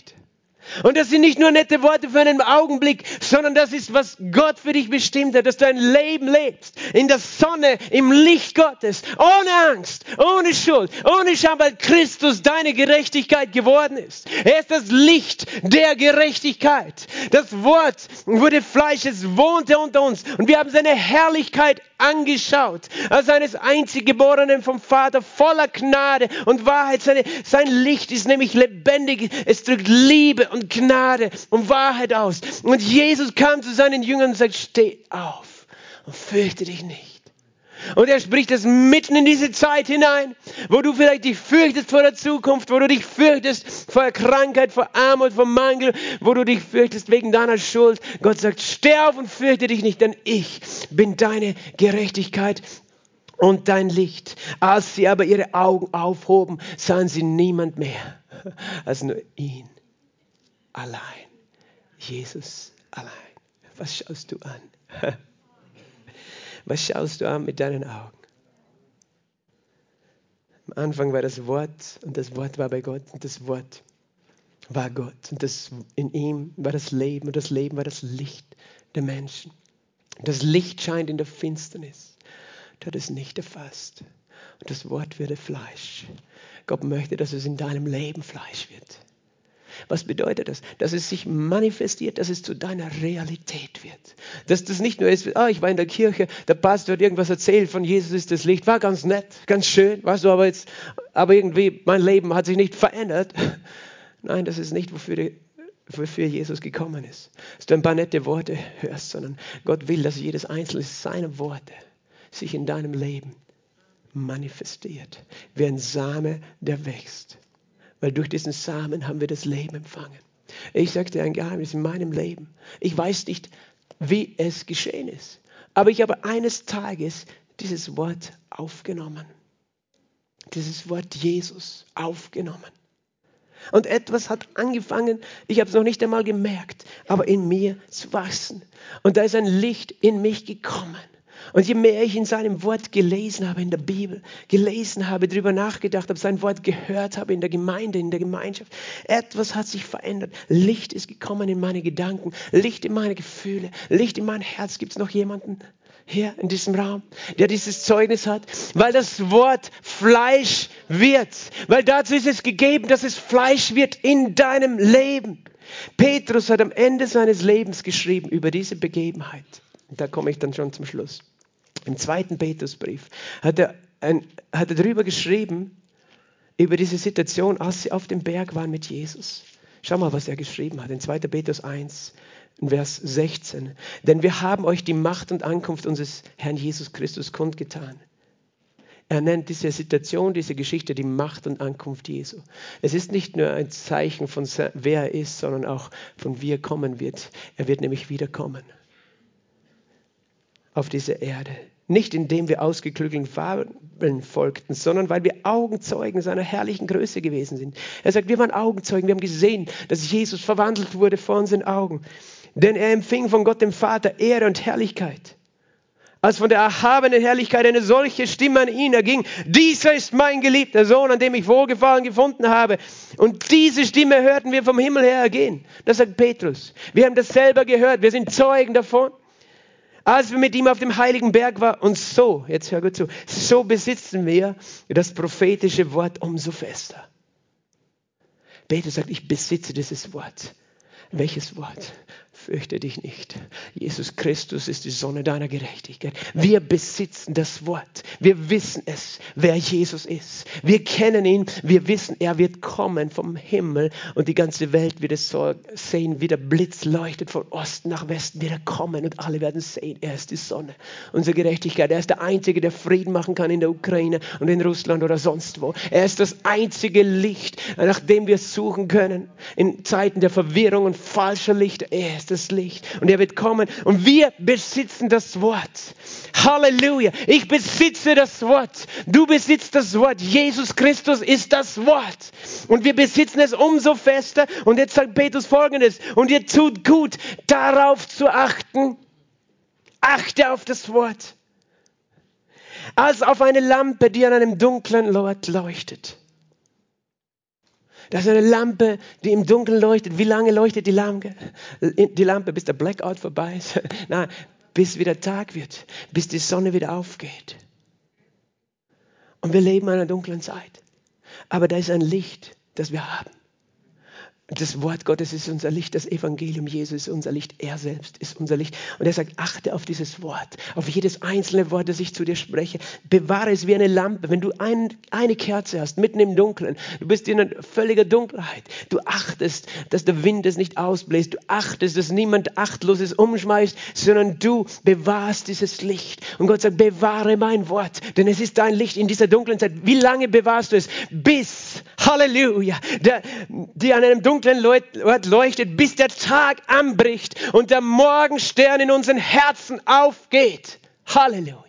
Und das sind nicht nur nette Worte für einen Augenblick, sondern das ist, was Gott für dich bestimmt hat, dass du ein Leben lebst in der Sonne, im Licht Gottes, ohne Angst, ohne Schuld, ohne Scham, weil Christus deine Gerechtigkeit geworden ist. Er ist das Licht der Gerechtigkeit. Das Wort wurde Fleisch, es wohnte unter uns und wir haben seine Herrlichkeit angeschaut, als eines Einziggeborenen vom Vater, voller Gnade und Wahrheit. Seine, sein Licht ist nämlich lebendig, es drückt Liebe und Gnade und Wahrheit aus. Und Jesus kam zu seinen Jüngern und sagt, steh auf und fürchte dich nicht. Und er spricht es mitten in diese Zeit hinein, wo du vielleicht dich fürchtest vor der Zukunft, wo du dich fürchtest vor Krankheit, vor Armut, vor Mangel, wo du dich fürchtest wegen deiner Schuld. Gott sagt, steh auf und fürchte dich nicht, denn ich bin deine Gerechtigkeit und dein Licht. Als sie aber ihre Augen aufhoben, sahen sie niemand mehr als nur ihn allein. Jesus allein. Was schaust du an? Was schaust du an mit deinen Augen? Am Anfang war das Wort und das Wort war bei Gott und das Wort war Gott und das, in ihm war das Leben und das Leben war das Licht der Menschen. Das Licht scheint in der Finsternis. Du hat es nicht erfasst. Und das Wort würde Fleisch. Gott möchte, dass es in deinem Leben Fleisch wird. Was bedeutet das? Dass es sich manifestiert, dass es zu deiner Realität wird. Dass das nicht nur ist, ah, ich war in der Kirche, der Pastor hat irgendwas erzählt von Jesus ist das Licht, war ganz nett, ganz schön, weißt du, aber jetzt, aber irgendwie mein Leben hat sich nicht verändert. Nein, das ist nicht, wofür, die, wofür Jesus gekommen ist. Dass du ein paar nette Worte hörst, sondern Gott will, dass jedes einzelne seiner Worte sich in deinem Leben manifestiert. Wie ein Same, der wächst weil durch diesen Samen haben wir das Leben empfangen. Ich sage dir ein Geheimnis in meinem Leben. Ich weiß nicht, wie es geschehen ist, aber ich habe eines Tages dieses Wort aufgenommen. Dieses Wort Jesus aufgenommen. Und etwas hat angefangen, ich habe es noch nicht einmal gemerkt, aber in mir zu wachsen. Und da ist ein Licht in mich gekommen. Und je mehr ich in seinem Wort gelesen habe, in der Bibel, gelesen habe, darüber nachgedacht habe, sein Wort gehört habe in der Gemeinde, in der Gemeinschaft, etwas hat sich verändert. Licht ist gekommen in meine Gedanken, Licht in meine Gefühle, Licht in mein Herz. Gibt es noch jemanden hier in diesem Raum, der dieses Zeugnis hat? Weil das Wort Fleisch wird, weil dazu ist es gegeben, dass es Fleisch wird in deinem Leben. Petrus hat am Ende seines Lebens geschrieben über diese Begebenheit. Da komme ich dann schon zum Schluss. Im zweiten Petrusbrief hat er, ein, hat er darüber geschrieben, über diese Situation, als sie auf dem Berg waren mit Jesus. Schau mal, was er geschrieben hat in 2. Petrus 1, Vers 16. Denn wir haben euch die Macht und Ankunft unseres Herrn Jesus Christus kundgetan. Er nennt diese Situation, diese Geschichte die Macht und Ankunft Jesu. Es ist nicht nur ein Zeichen von wer er ist, sondern auch von wie er kommen wird. Er wird nämlich wiederkommen auf dieser Erde. Nicht indem wir ausgeklügelten Fabeln folgten, sondern weil wir Augenzeugen seiner herrlichen Größe gewesen sind. Er sagt, wir waren Augenzeugen, wir haben gesehen, dass Jesus verwandelt wurde vor unseren Augen. Denn er empfing von Gott dem Vater Ehre und Herrlichkeit. Als von der erhabenen Herrlichkeit eine solche Stimme an ihn erging, dieser ist mein geliebter Sohn, an dem ich Wohlgefallen gefunden habe. Und diese Stimme hörten wir vom Himmel her ergehen. Das sagt Petrus. Wir haben das selber gehört, wir sind Zeugen davon als wir mit ihm auf dem heiligen Berg waren. Und so, jetzt hör gut zu, so besitzen wir das prophetische Wort umso fester. Peter sagt, ich besitze dieses Wort. Welches Wort? Fürchte dich nicht. Jesus Christus ist die Sonne deiner Gerechtigkeit. Wir besitzen das Wort. Wir wissen es, wer Jesus ist. Wir kennen ihn. Wir wissen, er wird kommen vom Himmel und die ganze Welt wird es sehen, wie der Blitz leuchtet von Osten nach Westen. Wird er kommen und alle werden sehen, er ist die Sonne. Unsere Gerechtigkeit. Er ist der Einzige, der Frieden machen kann in der Ukraine und in Russland oder sonst wo. Er ist das einzige Licht, nach dem wir suchen können in Zeiten der Verwirrung und falscher Lichter. Er ist das Licht und er wird kommen und wir besitzen das Wort. Halleluja. Ich besitze das Wort. Du besitzt das Wort. Jesus Christus ist das Wort. Und wir besitzen es umso fester. Und jetzt sagt Petrus folgendes. Und ihr tut gut, darauf zu achten. Achte auf das Wort. Als auf eine Lampe, die an einem dunklen Ort leuchtet. Das ist eine Lampe, die im Dunkeln leuchtet. Wie lange leuchtet die Lampe? Die Lampe, bis der Blackout vorbei ist? Nein, bis wieder Tag wird, bis die Sonne wieder aufgeht. Und wir leben in einer dunklen Zeit. Aber da ist ein Licht, das wir haben. Das Wort Gottes ist unser Licht, das Evangelium Jesus ist unser Licht, er selbst ist unser Licht. Und er sagt, achte auf dieses Wort, auf jedes einzelne Wort, das ich zu dir spreche. Bewahre es wie eine Lampe. Wenn du ein, eine Kerze hast, mitten im Dunkeln, du bist in völliger Dunkelheit, du achtest, dass der Wind es nicht ausbläst, du achtest, dass niemand Achtloses umschmeißt, sondern du bewahrst dieses Licht. Und Gott sagt, bewahre mein Wort, denn es ist dein Licht in dieser dunklen Zeit. Wie lange bewahrst du es? Bis, Halleluja, der, die an einem dunklen dunklen Ort leuchtet, bis der Tag anbricht und der Morgenstern in unseren Herzen aufgeht. Halleluja.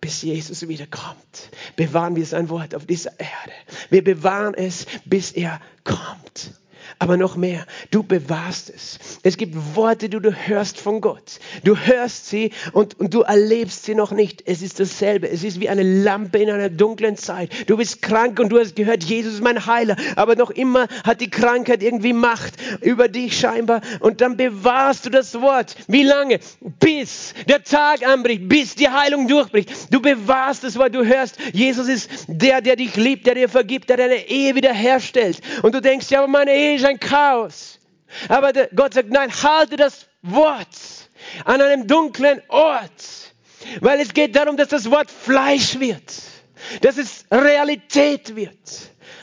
Bis Jesus wiederkommt, bewahren wir sein Wort auf dieser Erde. Wir bewahren es, bis er kommt. Aber noch mehr, du bewahrst es. Es gibt Worte, die du hörst von Gott. Du hörst sie und, und du erlebst sie noch nicht. Es ist dasselbe. Es ist wie eine Lampe in einer dunklen Zeit. Du bist krank und du hast gehört, Jesus ist mein Heiler. Aber noch immer hat die Krankheit irgendwie Macht über dich scheinbar. Und dann bewahrst du das Wort. Wie lange? Bis der Tag anbricht, bis die Heilung durchbricht. Du bewahrst das Wort. Du hörst, Jesus ist der, der dich liebt, der dir vergibt, der deine Ehe wiederherstellt. Und du denkst, ja, aber meine Ehe ist ein Chaos. Aber Gott sagt, nein, halte das Wort an einem dunklen Ort. Weil es geht darum, dass das Wort Fleisch wird. Dass es Realität wird.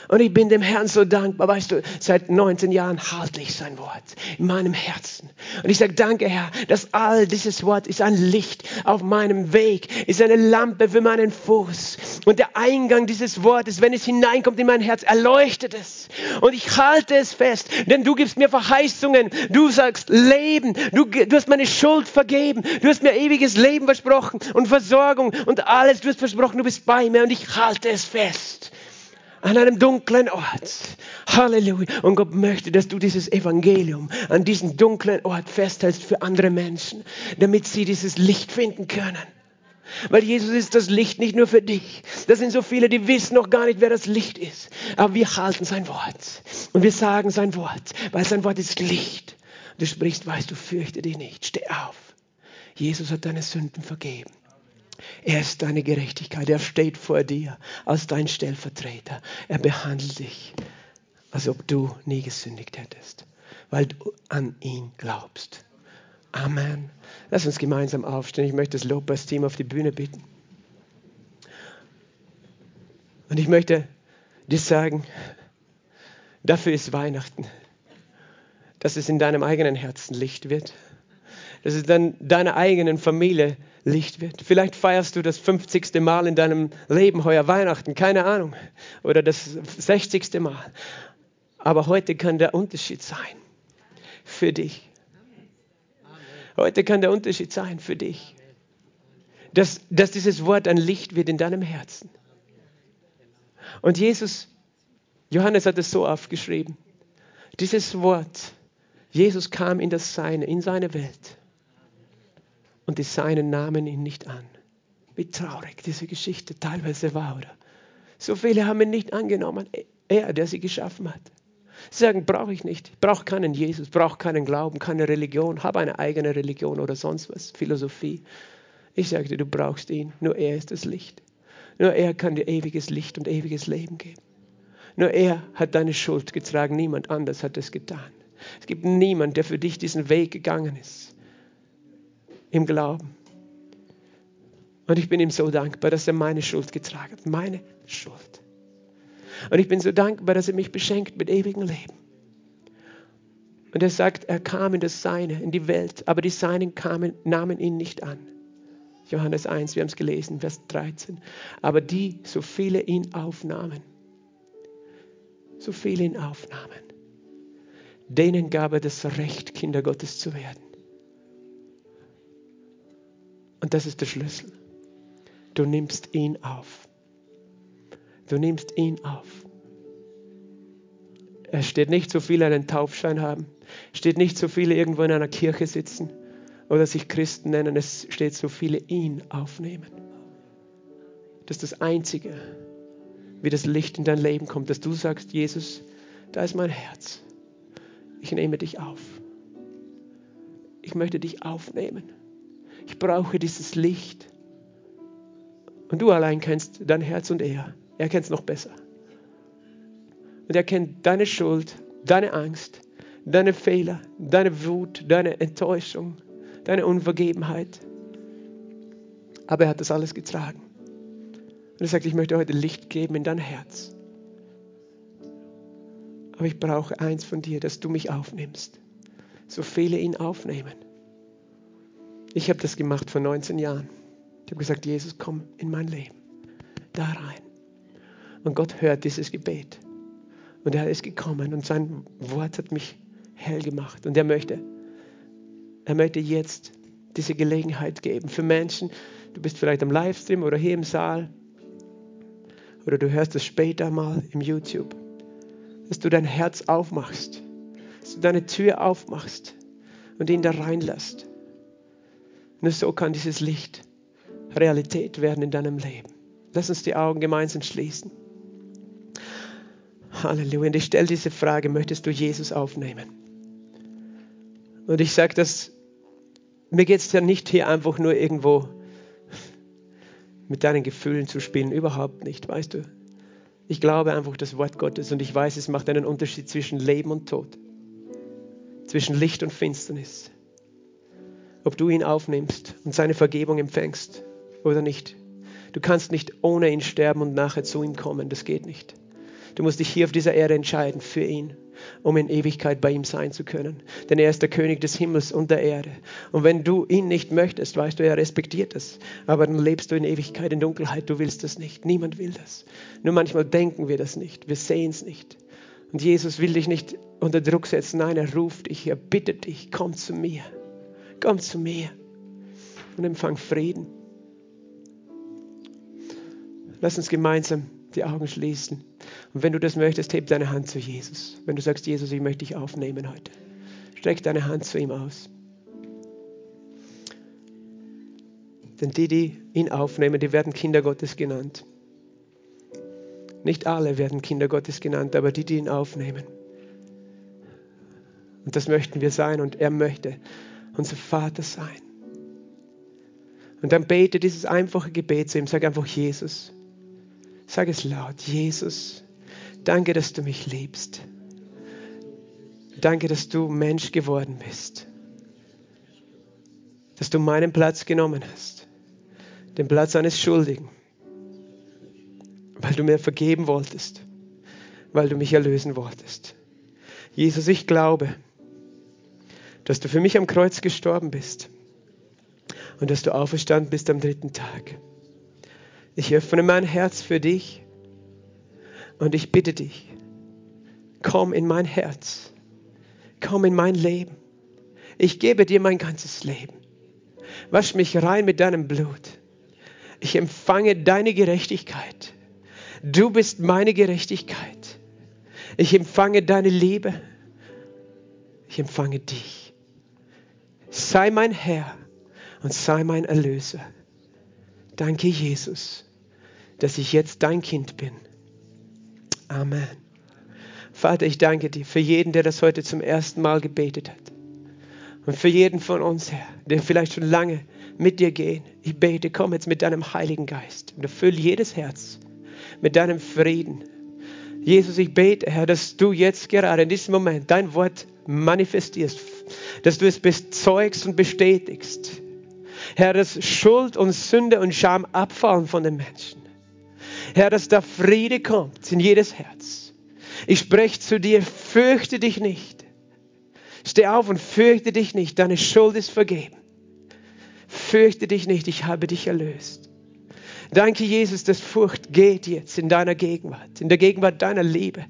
Und ich bin dem Herrn so dankbar. Weißt du, seit 19 Jahren halte ich sein Wort in meinem Herzen. Und ich sage, danke Herr, dass all dieses Wort ist ein Licht auf meinem Weg, ist eine Lampe für meinen Fuß. Und der Eingang dieses Wortes, wenn es hineinkommt in mein Herz, erleuchtet es. Und ich halte es fest, denn du gibst mir Verheißungen. Du sagst Leben. Du, du hast meine Schuld vergeben. Du hast mir ewiges Leben versprochen und Versorgung und alles. Du hast versprochen, du bist bei mir und ich halte es fest an einem dunklen Ort. Halleluja. Und Gott möchte, dass du dieses Evangelium an diesem dunklen Ort festhältst für andere Menschen, damit sie dieses Licht finden können. Weil Jesus ist das Licht nicht nur für dich. Das sind so viele, die wissen noch gar nicht, wer das Licht ist. Aber wir halten sein Wort. Und wir sagen sein Wort, weil sein Wort ist Licht. Du sprichst, weißt du, fürchte dich nicht. Steh auf. Jesus hat deine Sünden vergeben. Er ist deine Gerechtigkeit. Er steht vor dir als dein Stellvertreter. Er behandelt dich, als ob du nie gesündigt hättest, weil du an ihn glaubst. Amen. Lass uns gemeinsam aufstehen. Ich möchte das Lobpreisteam auf die Bühne bitten. Und ich möchte dir sagen, dafür ist Weihnachten, dass es in deinem eigenen Herzen Licht wird, dass es dann deiner eigenen Familie Licht wird. Vielleicht feierst du das 50. Mal in deinem Leben heuer Weihnachten, keine Ahnung, oder das 60. Mal. Aber heute kann der Unterschied sein für dich. Heute kann der Unterschied sein für dich, dass, dass dieses Wort ein Licht wird in deinem Herzen. Und Jesus, Johannes hat es so aufgeschrieben, dieses Wort, Jesus kam in das Seine, in seine Welt und die Seinen nahmen ihn nicht an. Wie traurig diese Geschichte teilweise war, oder? So viele haben ihn nicht angenommen. Er, der sie geschaffen hat. Sie sagen, brauche ich nicht. Ich brauche keinen Jesus, brauche keinen Glauben, keine Religion, habe eine eigene Religion oder sonst was, Philosophie. Ich sagte, du brauchst ihn. Nur er ist das Licht. Nur er kann dir ewiges Licht und ewiges Leben geben. Nur er hat deine Schuld getragen, niemand anders hat es getan. Es gibt niemand, der für dich diesen Weg gegangen ist. Im Glauben. Und ich bin ihm so dankbar, dass er meine Schuld getragen hat. Meine Schuld. Und ich bin so dankbar, dass er mich beschenkt mit ewigem Leben. Und er sagt, er kam in das Seine, in die Welt, aber die Seinen kamen, nahmen ihn nicht an. Johannes 1, wir haben es gelesen, Vers 13. Aber die, so viele ihn aufnahmen, so viele ihn aufnahmen, denen gab er das Recht, Kinder Gottes zu werden. Und das ist der Schlüssel. Du nimmst ihn auf. Du nimmst ihn auf. Es steht nicht so viele einen Taufschein haben. Es steht nicht so viele irgendwo in einer Kirche sitzen oder sich Christen nennen. Es steht so viele ihn aufnehmen. Das ist das Einzige, wie das Licht in dein Leben kommt, dass du sagst, Jesus, da ist mein Herz. Ich nehme dich auf. Ich möchte dich aufnehmen. Ich brauche dieses Licht. Und du allein kennst dein Herz und er. Er kennt es noch besser. Und er kennt deine Schuld, deine Angst, deine Fehler, deine Wut, deine Enttäuschung, deine Unvergebenheit. Aber er hat das alles getragen. Und er sagt, ich möchte heute Licht geben in dein Herz. Aber ich brauche eins von dir, dass du mich aufnimmst. So viele ihn aufnehmen. Ich habe das gemacht vor 19 Jahren. Ich habe gesagt, Jesus, komm in mein Leben. Da rein. Und Gott hört dieses Gebet. Und er ist gekommen und sein Wort hat mich hell gemacht. Und er möchte, er möchte jetzt diese Gelegenheit geben für Menschen. Du bist vielleicht am Livestream oder hier im Saal oder du hörst es später mal im YouTube, dass du dein Herz aufmachst, dass du deine Tür aufmachst und ihn da reinlässt. Nur so kann dieses Licht Realität werden in deinem Leben. Lass uns die Augen gemeinsam schließen. Halleluja. Und ich stelle diese Frage, möchtest du Jesus aufnehmen? Und ich sage das, mir geht es ja nicht hier einfach nur irgendwo mit deinen Gefühlen zu spielen, überhaupt nicht, weißt du. Ich glaube einfach das Wort Gottes und ich weiß, es macht einen Unterschied zwischen Leben und Tod, zwischen Licht und Finsternis ob du ihn aufnimmst und seine Vergebung empfängst oder nicht. Du kannst nicht ohne ihn sterben und nachher zu ihm kommen. Das geht nicht. Du musst dich hier auf dieser Erde entscheiden für ihn, um in Ewigkeit bei ihm sein zu können. Denn er ist der König des Himmels und der Erde. Und wenn du ihn nicht möchtest, weißt du, er respektiert das. Aber dann lebst du in Ewigkeit in Dunkelheit. Du willst das nicht. Niemand will das. Nur manchmal denken wir das nicht. Wir sehen es nicht. Und Jesus will dich nicht unter Druck setzen. Nein, er ruft dich, er bittet dich, komm zu mir. Komm zu mir und empfang Frieden. Lass uns gemeinsam die Augen schließen. Und wenn du das möchtest, heb deine Hand zu Jesus. Wenn du sagst, Jesus, ich möchte dich aufnehmen heute, streck deine Hand zu ihm aus. Denn die, die ihn aufnehmen, die werden Kinder Gottes genannt. Nicht alle werden Kinder Gottes genannt, aber die, die ihn aufnehmen. Und das möchten wir sein und er möchte, unser Vater sein. Und dann bete dieses einfache Gebet zu ihm. Sag einfach Jesus. Sag es laut. Jesus, danke, dass du mich liebst. Danke, dass du Mensch geworden bist. Dass du meinen Platz genommen hast. Den Platz eines Schuldigen. Weil du mir vergeben wolltest. Weil du mich erlösen wolltest. Jesus, ich glaube, dass du für mich am Kreuz gestorben bist und dass du auferstanden bist am dritten Tag. Ich öffne mein Herz für dich und ich bitte dich, komm in mein Herz, komm in mein Leben. Ich gebe dir mein ganzes Leben. Wasch mich rein mit deinem Blut. Ich empfange deine Gerechtigkeit. Du bist meine Gerechtigkeit. Ich empfange deine Liebe. Ich empfange dich sei mein Herr und sei mein Erlöser. Danke, Jesus, dass ich jetzt dein Kind bin. Amen. Vater, ich danke dir für jeden, der das heute zum ersten Mal gebetet hat. Und für jeden von uns, Herr, der vielleicht schon lange mit dir gehen. Ich bete, komm jetzt mit deinem Heiligen Geist und erfüll jedes Herz mit deinem Frieden. Jesus, ich bete, Herr, dass du jetzt gerade in diesem Moment dein Wort manifestierst, dass du es bezeugst und bestätigst. Herr, dass Schuld und Sünde und Scham abfallen von den Menschen. Herr, dass da Friede kommt in jedes Herz. Ich spreche zu dir, fürchte dich nicht. Steh auf und fürchte dich nicht, deine Schuld ist vergeben. Fürchte dich nicht, ich habe dich erlöst. Danke, Jesus, dass Furcht geht jetzt in deiner Gegenwart, in der Gegenwart deiner Liebe.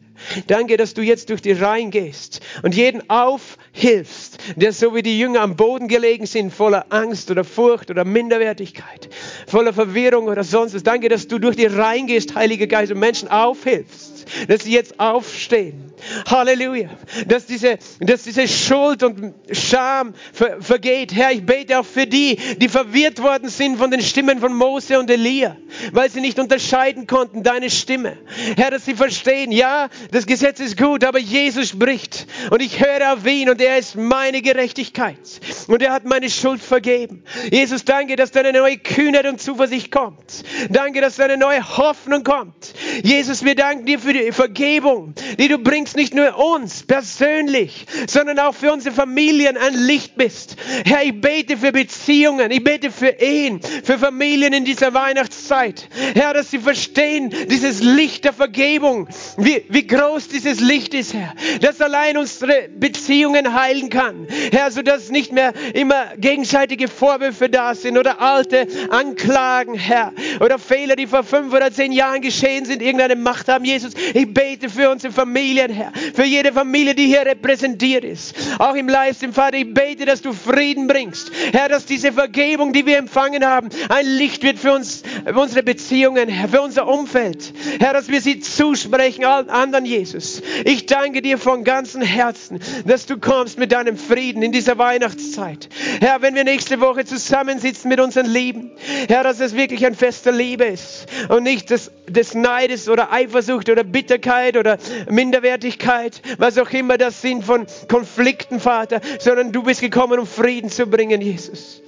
Danke, dass du jetzt durch die Reihen gehst und jeden aufhilfst, der so wie die Jünger am Boden gelegen sind, voller Angst oder Furcht oder Minderwertigkeit, voller Verwirrung oder sonst was. Danke, dass du durch die Reihen gehst, Heiliger Geist, und Menschen aufhilfst, dass sie jetzt aufstehen Halleluja. Dass diese, dass diese Schuld und Scham ver, vergeht. Herr, ich bete auch für die, die verwirrt worden sind von den Stimmen von Mose und Elia, weil sie nicht unterscheiden konnten, deine Stimme. Herr, dass sie verstehen, ja, das Gesetz ist gut, aber Jesus spricht und ich höre auf ihn und er ist meine Gerechtigkeit und er hat meine Schuld vergeben. Jesus, danke, dass deine neue Kühnheit und Zuversicht kommt. Danke, dass deine neue Hoffnung kommt. Jesus, wir danken dir für die Vergebung, die du bringst nicht nur uns persönlich, sondern auch für unsere Familien ein Licht bist. Herr, ich bete für Beziehungen, ich bete für Ehen, für Familien in dieser Weihnachtszeit. Herr, dass sie verstehen, dieses Licht der Vergebung, wie, wie groß dieses Licht ist, Herr, dass allein unsere Beziehungen heilen kann. Herr, sodass nicht mehr immer gegenseitige Vorwürfe da sind oder alte Anklagen, Herr, oder Fehler, die vor fünf oder zehn Jahren geschehen sind, irgendeine Macht haben. Jesus, ich bete für unsere Familien, Herr, für jede Familie, die hier repräsentiert ist. Auch im Livestream, Vater, ich bete, dass du Frieden bringst. Herr, dass diese Vergebung, die wir empfangen haben, ein Licht wird für uns, für unsere Beziehungen, für unser Umfeld. Herr, dass wir sie zusprechen, allen anderen, Jesus. Ich danke dir von ganzem Herzen, dass du kommst mit deinem Frieden in dieser Weihnachtszeit. Herr, wenn wir nächste Woche zusammensitzen mit unseren Lieben, Herr, dass es wirklich ein Fest der Liebe ist und nicht des, des Neides oder Eifersucht oder Bitterkeit oder Minderwertigkeit was auch immer das sind von Konflikten, Vater, sondern du bist gekommen, um Frieden zu bringen, Jesus.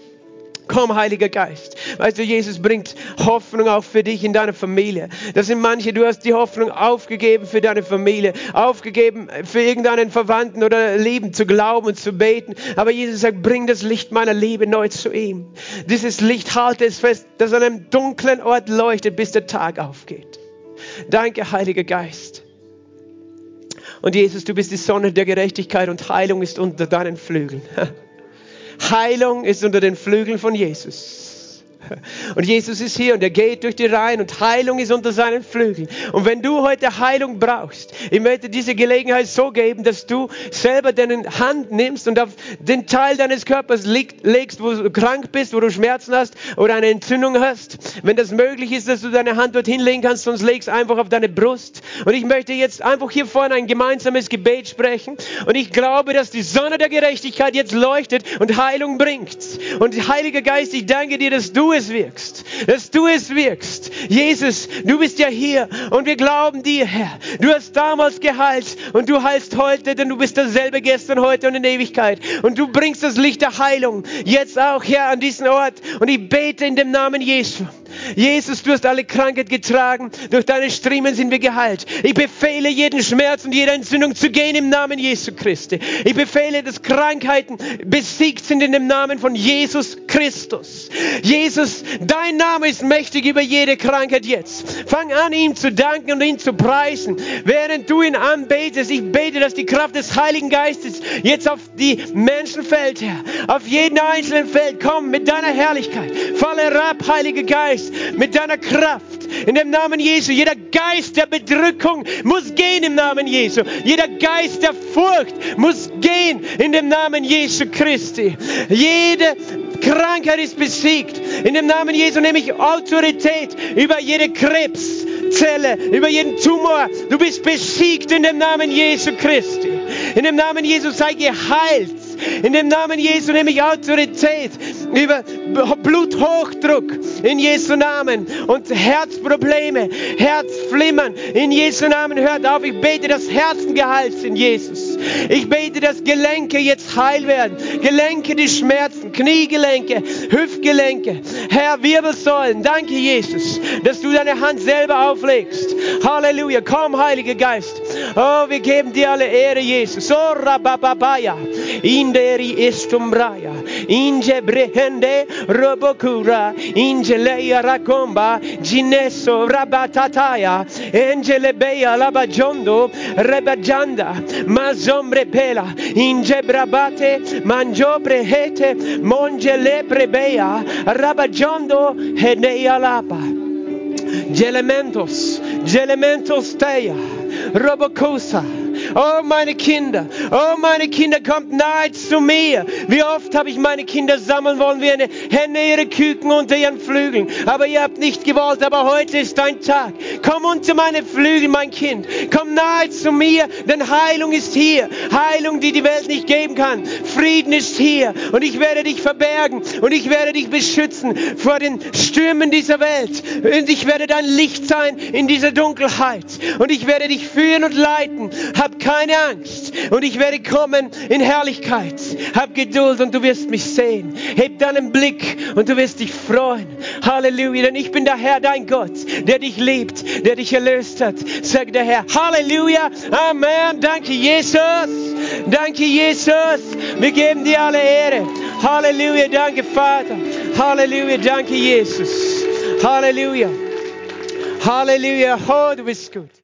Komm, Heiliger Geist. Weißt du, Jesus bringt Hoffnung auch für dich in deiner Familie. Das sind manche, du hast die Hoffnung aufgegeben für deine Familie, aufgegeben für irgendeinen Verwandten oder Lieben zu glauben und zu beten. Aber Jesus sagt, bring das Licht meiner Liebe neu zu ihm. Dieses Licht halte es fest, das an einem dunklen Ort leuchtet, bis der Tag aufgeht. Danke, Heiliger Geist. Und Jesus, du bist die Sonne der Gerechtigkeit und Heilung ist unter deinen Flügeln. Heilung ist unter den Flügeln von Jesus. Und Jesus ist hier und er geht durch die Reihen und Heilung ist unter seinen Flügeln. Und wenn du heute Heilung brauchst, ich möchte diese Gelegenheit so geben, dass du selber deine Hand nimmst und auf den Teil deines Körpers legst, wo du krank bist, wo du Schmerzen hast oder eine Entzündung hast. Wenn das möglich ist, dass du deine Hand dorthin legen kannst, sonst legst einfach auf deine Brust. Und ich möchte jetzt einfach hier vorne ein gemeinsames Gebet sprechen. Und ich glaube, dass die Sonne der Gerechtigkeit jetzt leuchtet und Heilung bringt. Und Heiliger Geist, ich danke dir, dass du es wirkst, dass du es wirkst. Jesus, du bist ja hier und wir glauben dir, Herr. Du hast damals geheilt und du heilst heute, denn du bist dasselbe gestern, heute und in Ewigkeit. Und du bringst das Licht der Heilung jetzt auch, Herr, an diesen Ort. Und ich bete in dem Namen Jesu. Jesus, du hast alle Krankheit getragen. Durch deine Striemen sind wir geheilt. Ich befehle jeden Schmerz und jede Entzündung zu gehen im Namen Jesu Christi. Ich befehle, dass Krankheiten besiegt sind in dem Namen von Jesus Christus. Jesus, dein Name ist mächtig über jede Krankheit jetzt. Fang an, ihm zu danken und ihn zu preisen. Während du ihn anbetest, ich bete, dass die Kraft des Heiligen Geistes jetzt auf die Menschen fällt, Herr. Auf jeden einzelnen fällt. Komm mit deiner Herrlichkeit. Falle herab, Heiliger Geist mit deiner Kraft. In dem Namen Jesu. Jeder Geist der Bedrückung muss gehen im Namen Jesu. Jeder Geist der Furcht muss gehen in dem Namen Jesu Christi. Jede Krankheit ist besiegt. In dem Namen Jesu nehme ich Autorität über jede Krebszelle, über jeden Tumor. Du bist besiegt in dem Namen Jesu Christi. In dem Namen Jesu sei geheilt. In dem Namen Jesu nehme ich Autorität über Bluthochdruck in Jesu Namen und Herzprobleme, Herzflimmern in Jesu Namen. Hört auf, ich bete, dass Herzen geheilt sind, Jesus. Ich bete, dass Gelenke jetzt heil werden. Gelenke, die Schmerzen, Kniegelenke, Hüftgelenke, Herr, Wirbelsäulen. Danke, Jesus, dass du deine Hand selber auflegst. Halleluja. Komm, Heiliger Geist. Oh, wir geben dir alle Ehre, Jesus. Oh, rabababaya. Inderi estumbraya. Inje brehende robokura. Inje leia rakomba. Gineso rabatataya. Engele beya labajondo. Rebajanda. Mazombre zombre bela ingebrabate, mangio prehete monjele prebea rabajondo henealapa gelementos gelementos teia robocosa. Oh, meine Kinder, oh, meine Kinder, kommt nahe zu mir. Wie oft habe ich meine Kinder sammeln wollen, wie eine Henne ihre Küken unter ihren Flügeln. Aber ihr habt nicht gewollt, aber heute ist dein Tag. Komm unter meine Flügel, mein Kind. Komm nahe zu mir, denn Heilung ist hier. Heilung, die die Welt nicht geben kann. Frieden ist hier. Und ich werde dich verbergen und ich werde dich beschützen vor den Stürmen dieser Welt. Und ich werde dein Licht sein in dieser Dunkelheit. Und ich werde dich führen und leiten. Hab keine Angst. Und ich werde kommen in Herrlichkeit. Hab Geduld und du wirst mich sehen. Heb deinen Blick und du wirst dich freuen. Halleluja. Denn ich bin der Herr, dein Gott, der dich liebt, der dich erlöst hat. Sagt der Herr. Halleluja. Amen. Danke, Jesus. Danke, Jesus. Wir geben dir alle Ehre. Halleluja. Danke, Vater. Halleluja. Danke, Jesus. Halleluja. Halleluja. Oh, du bist gut.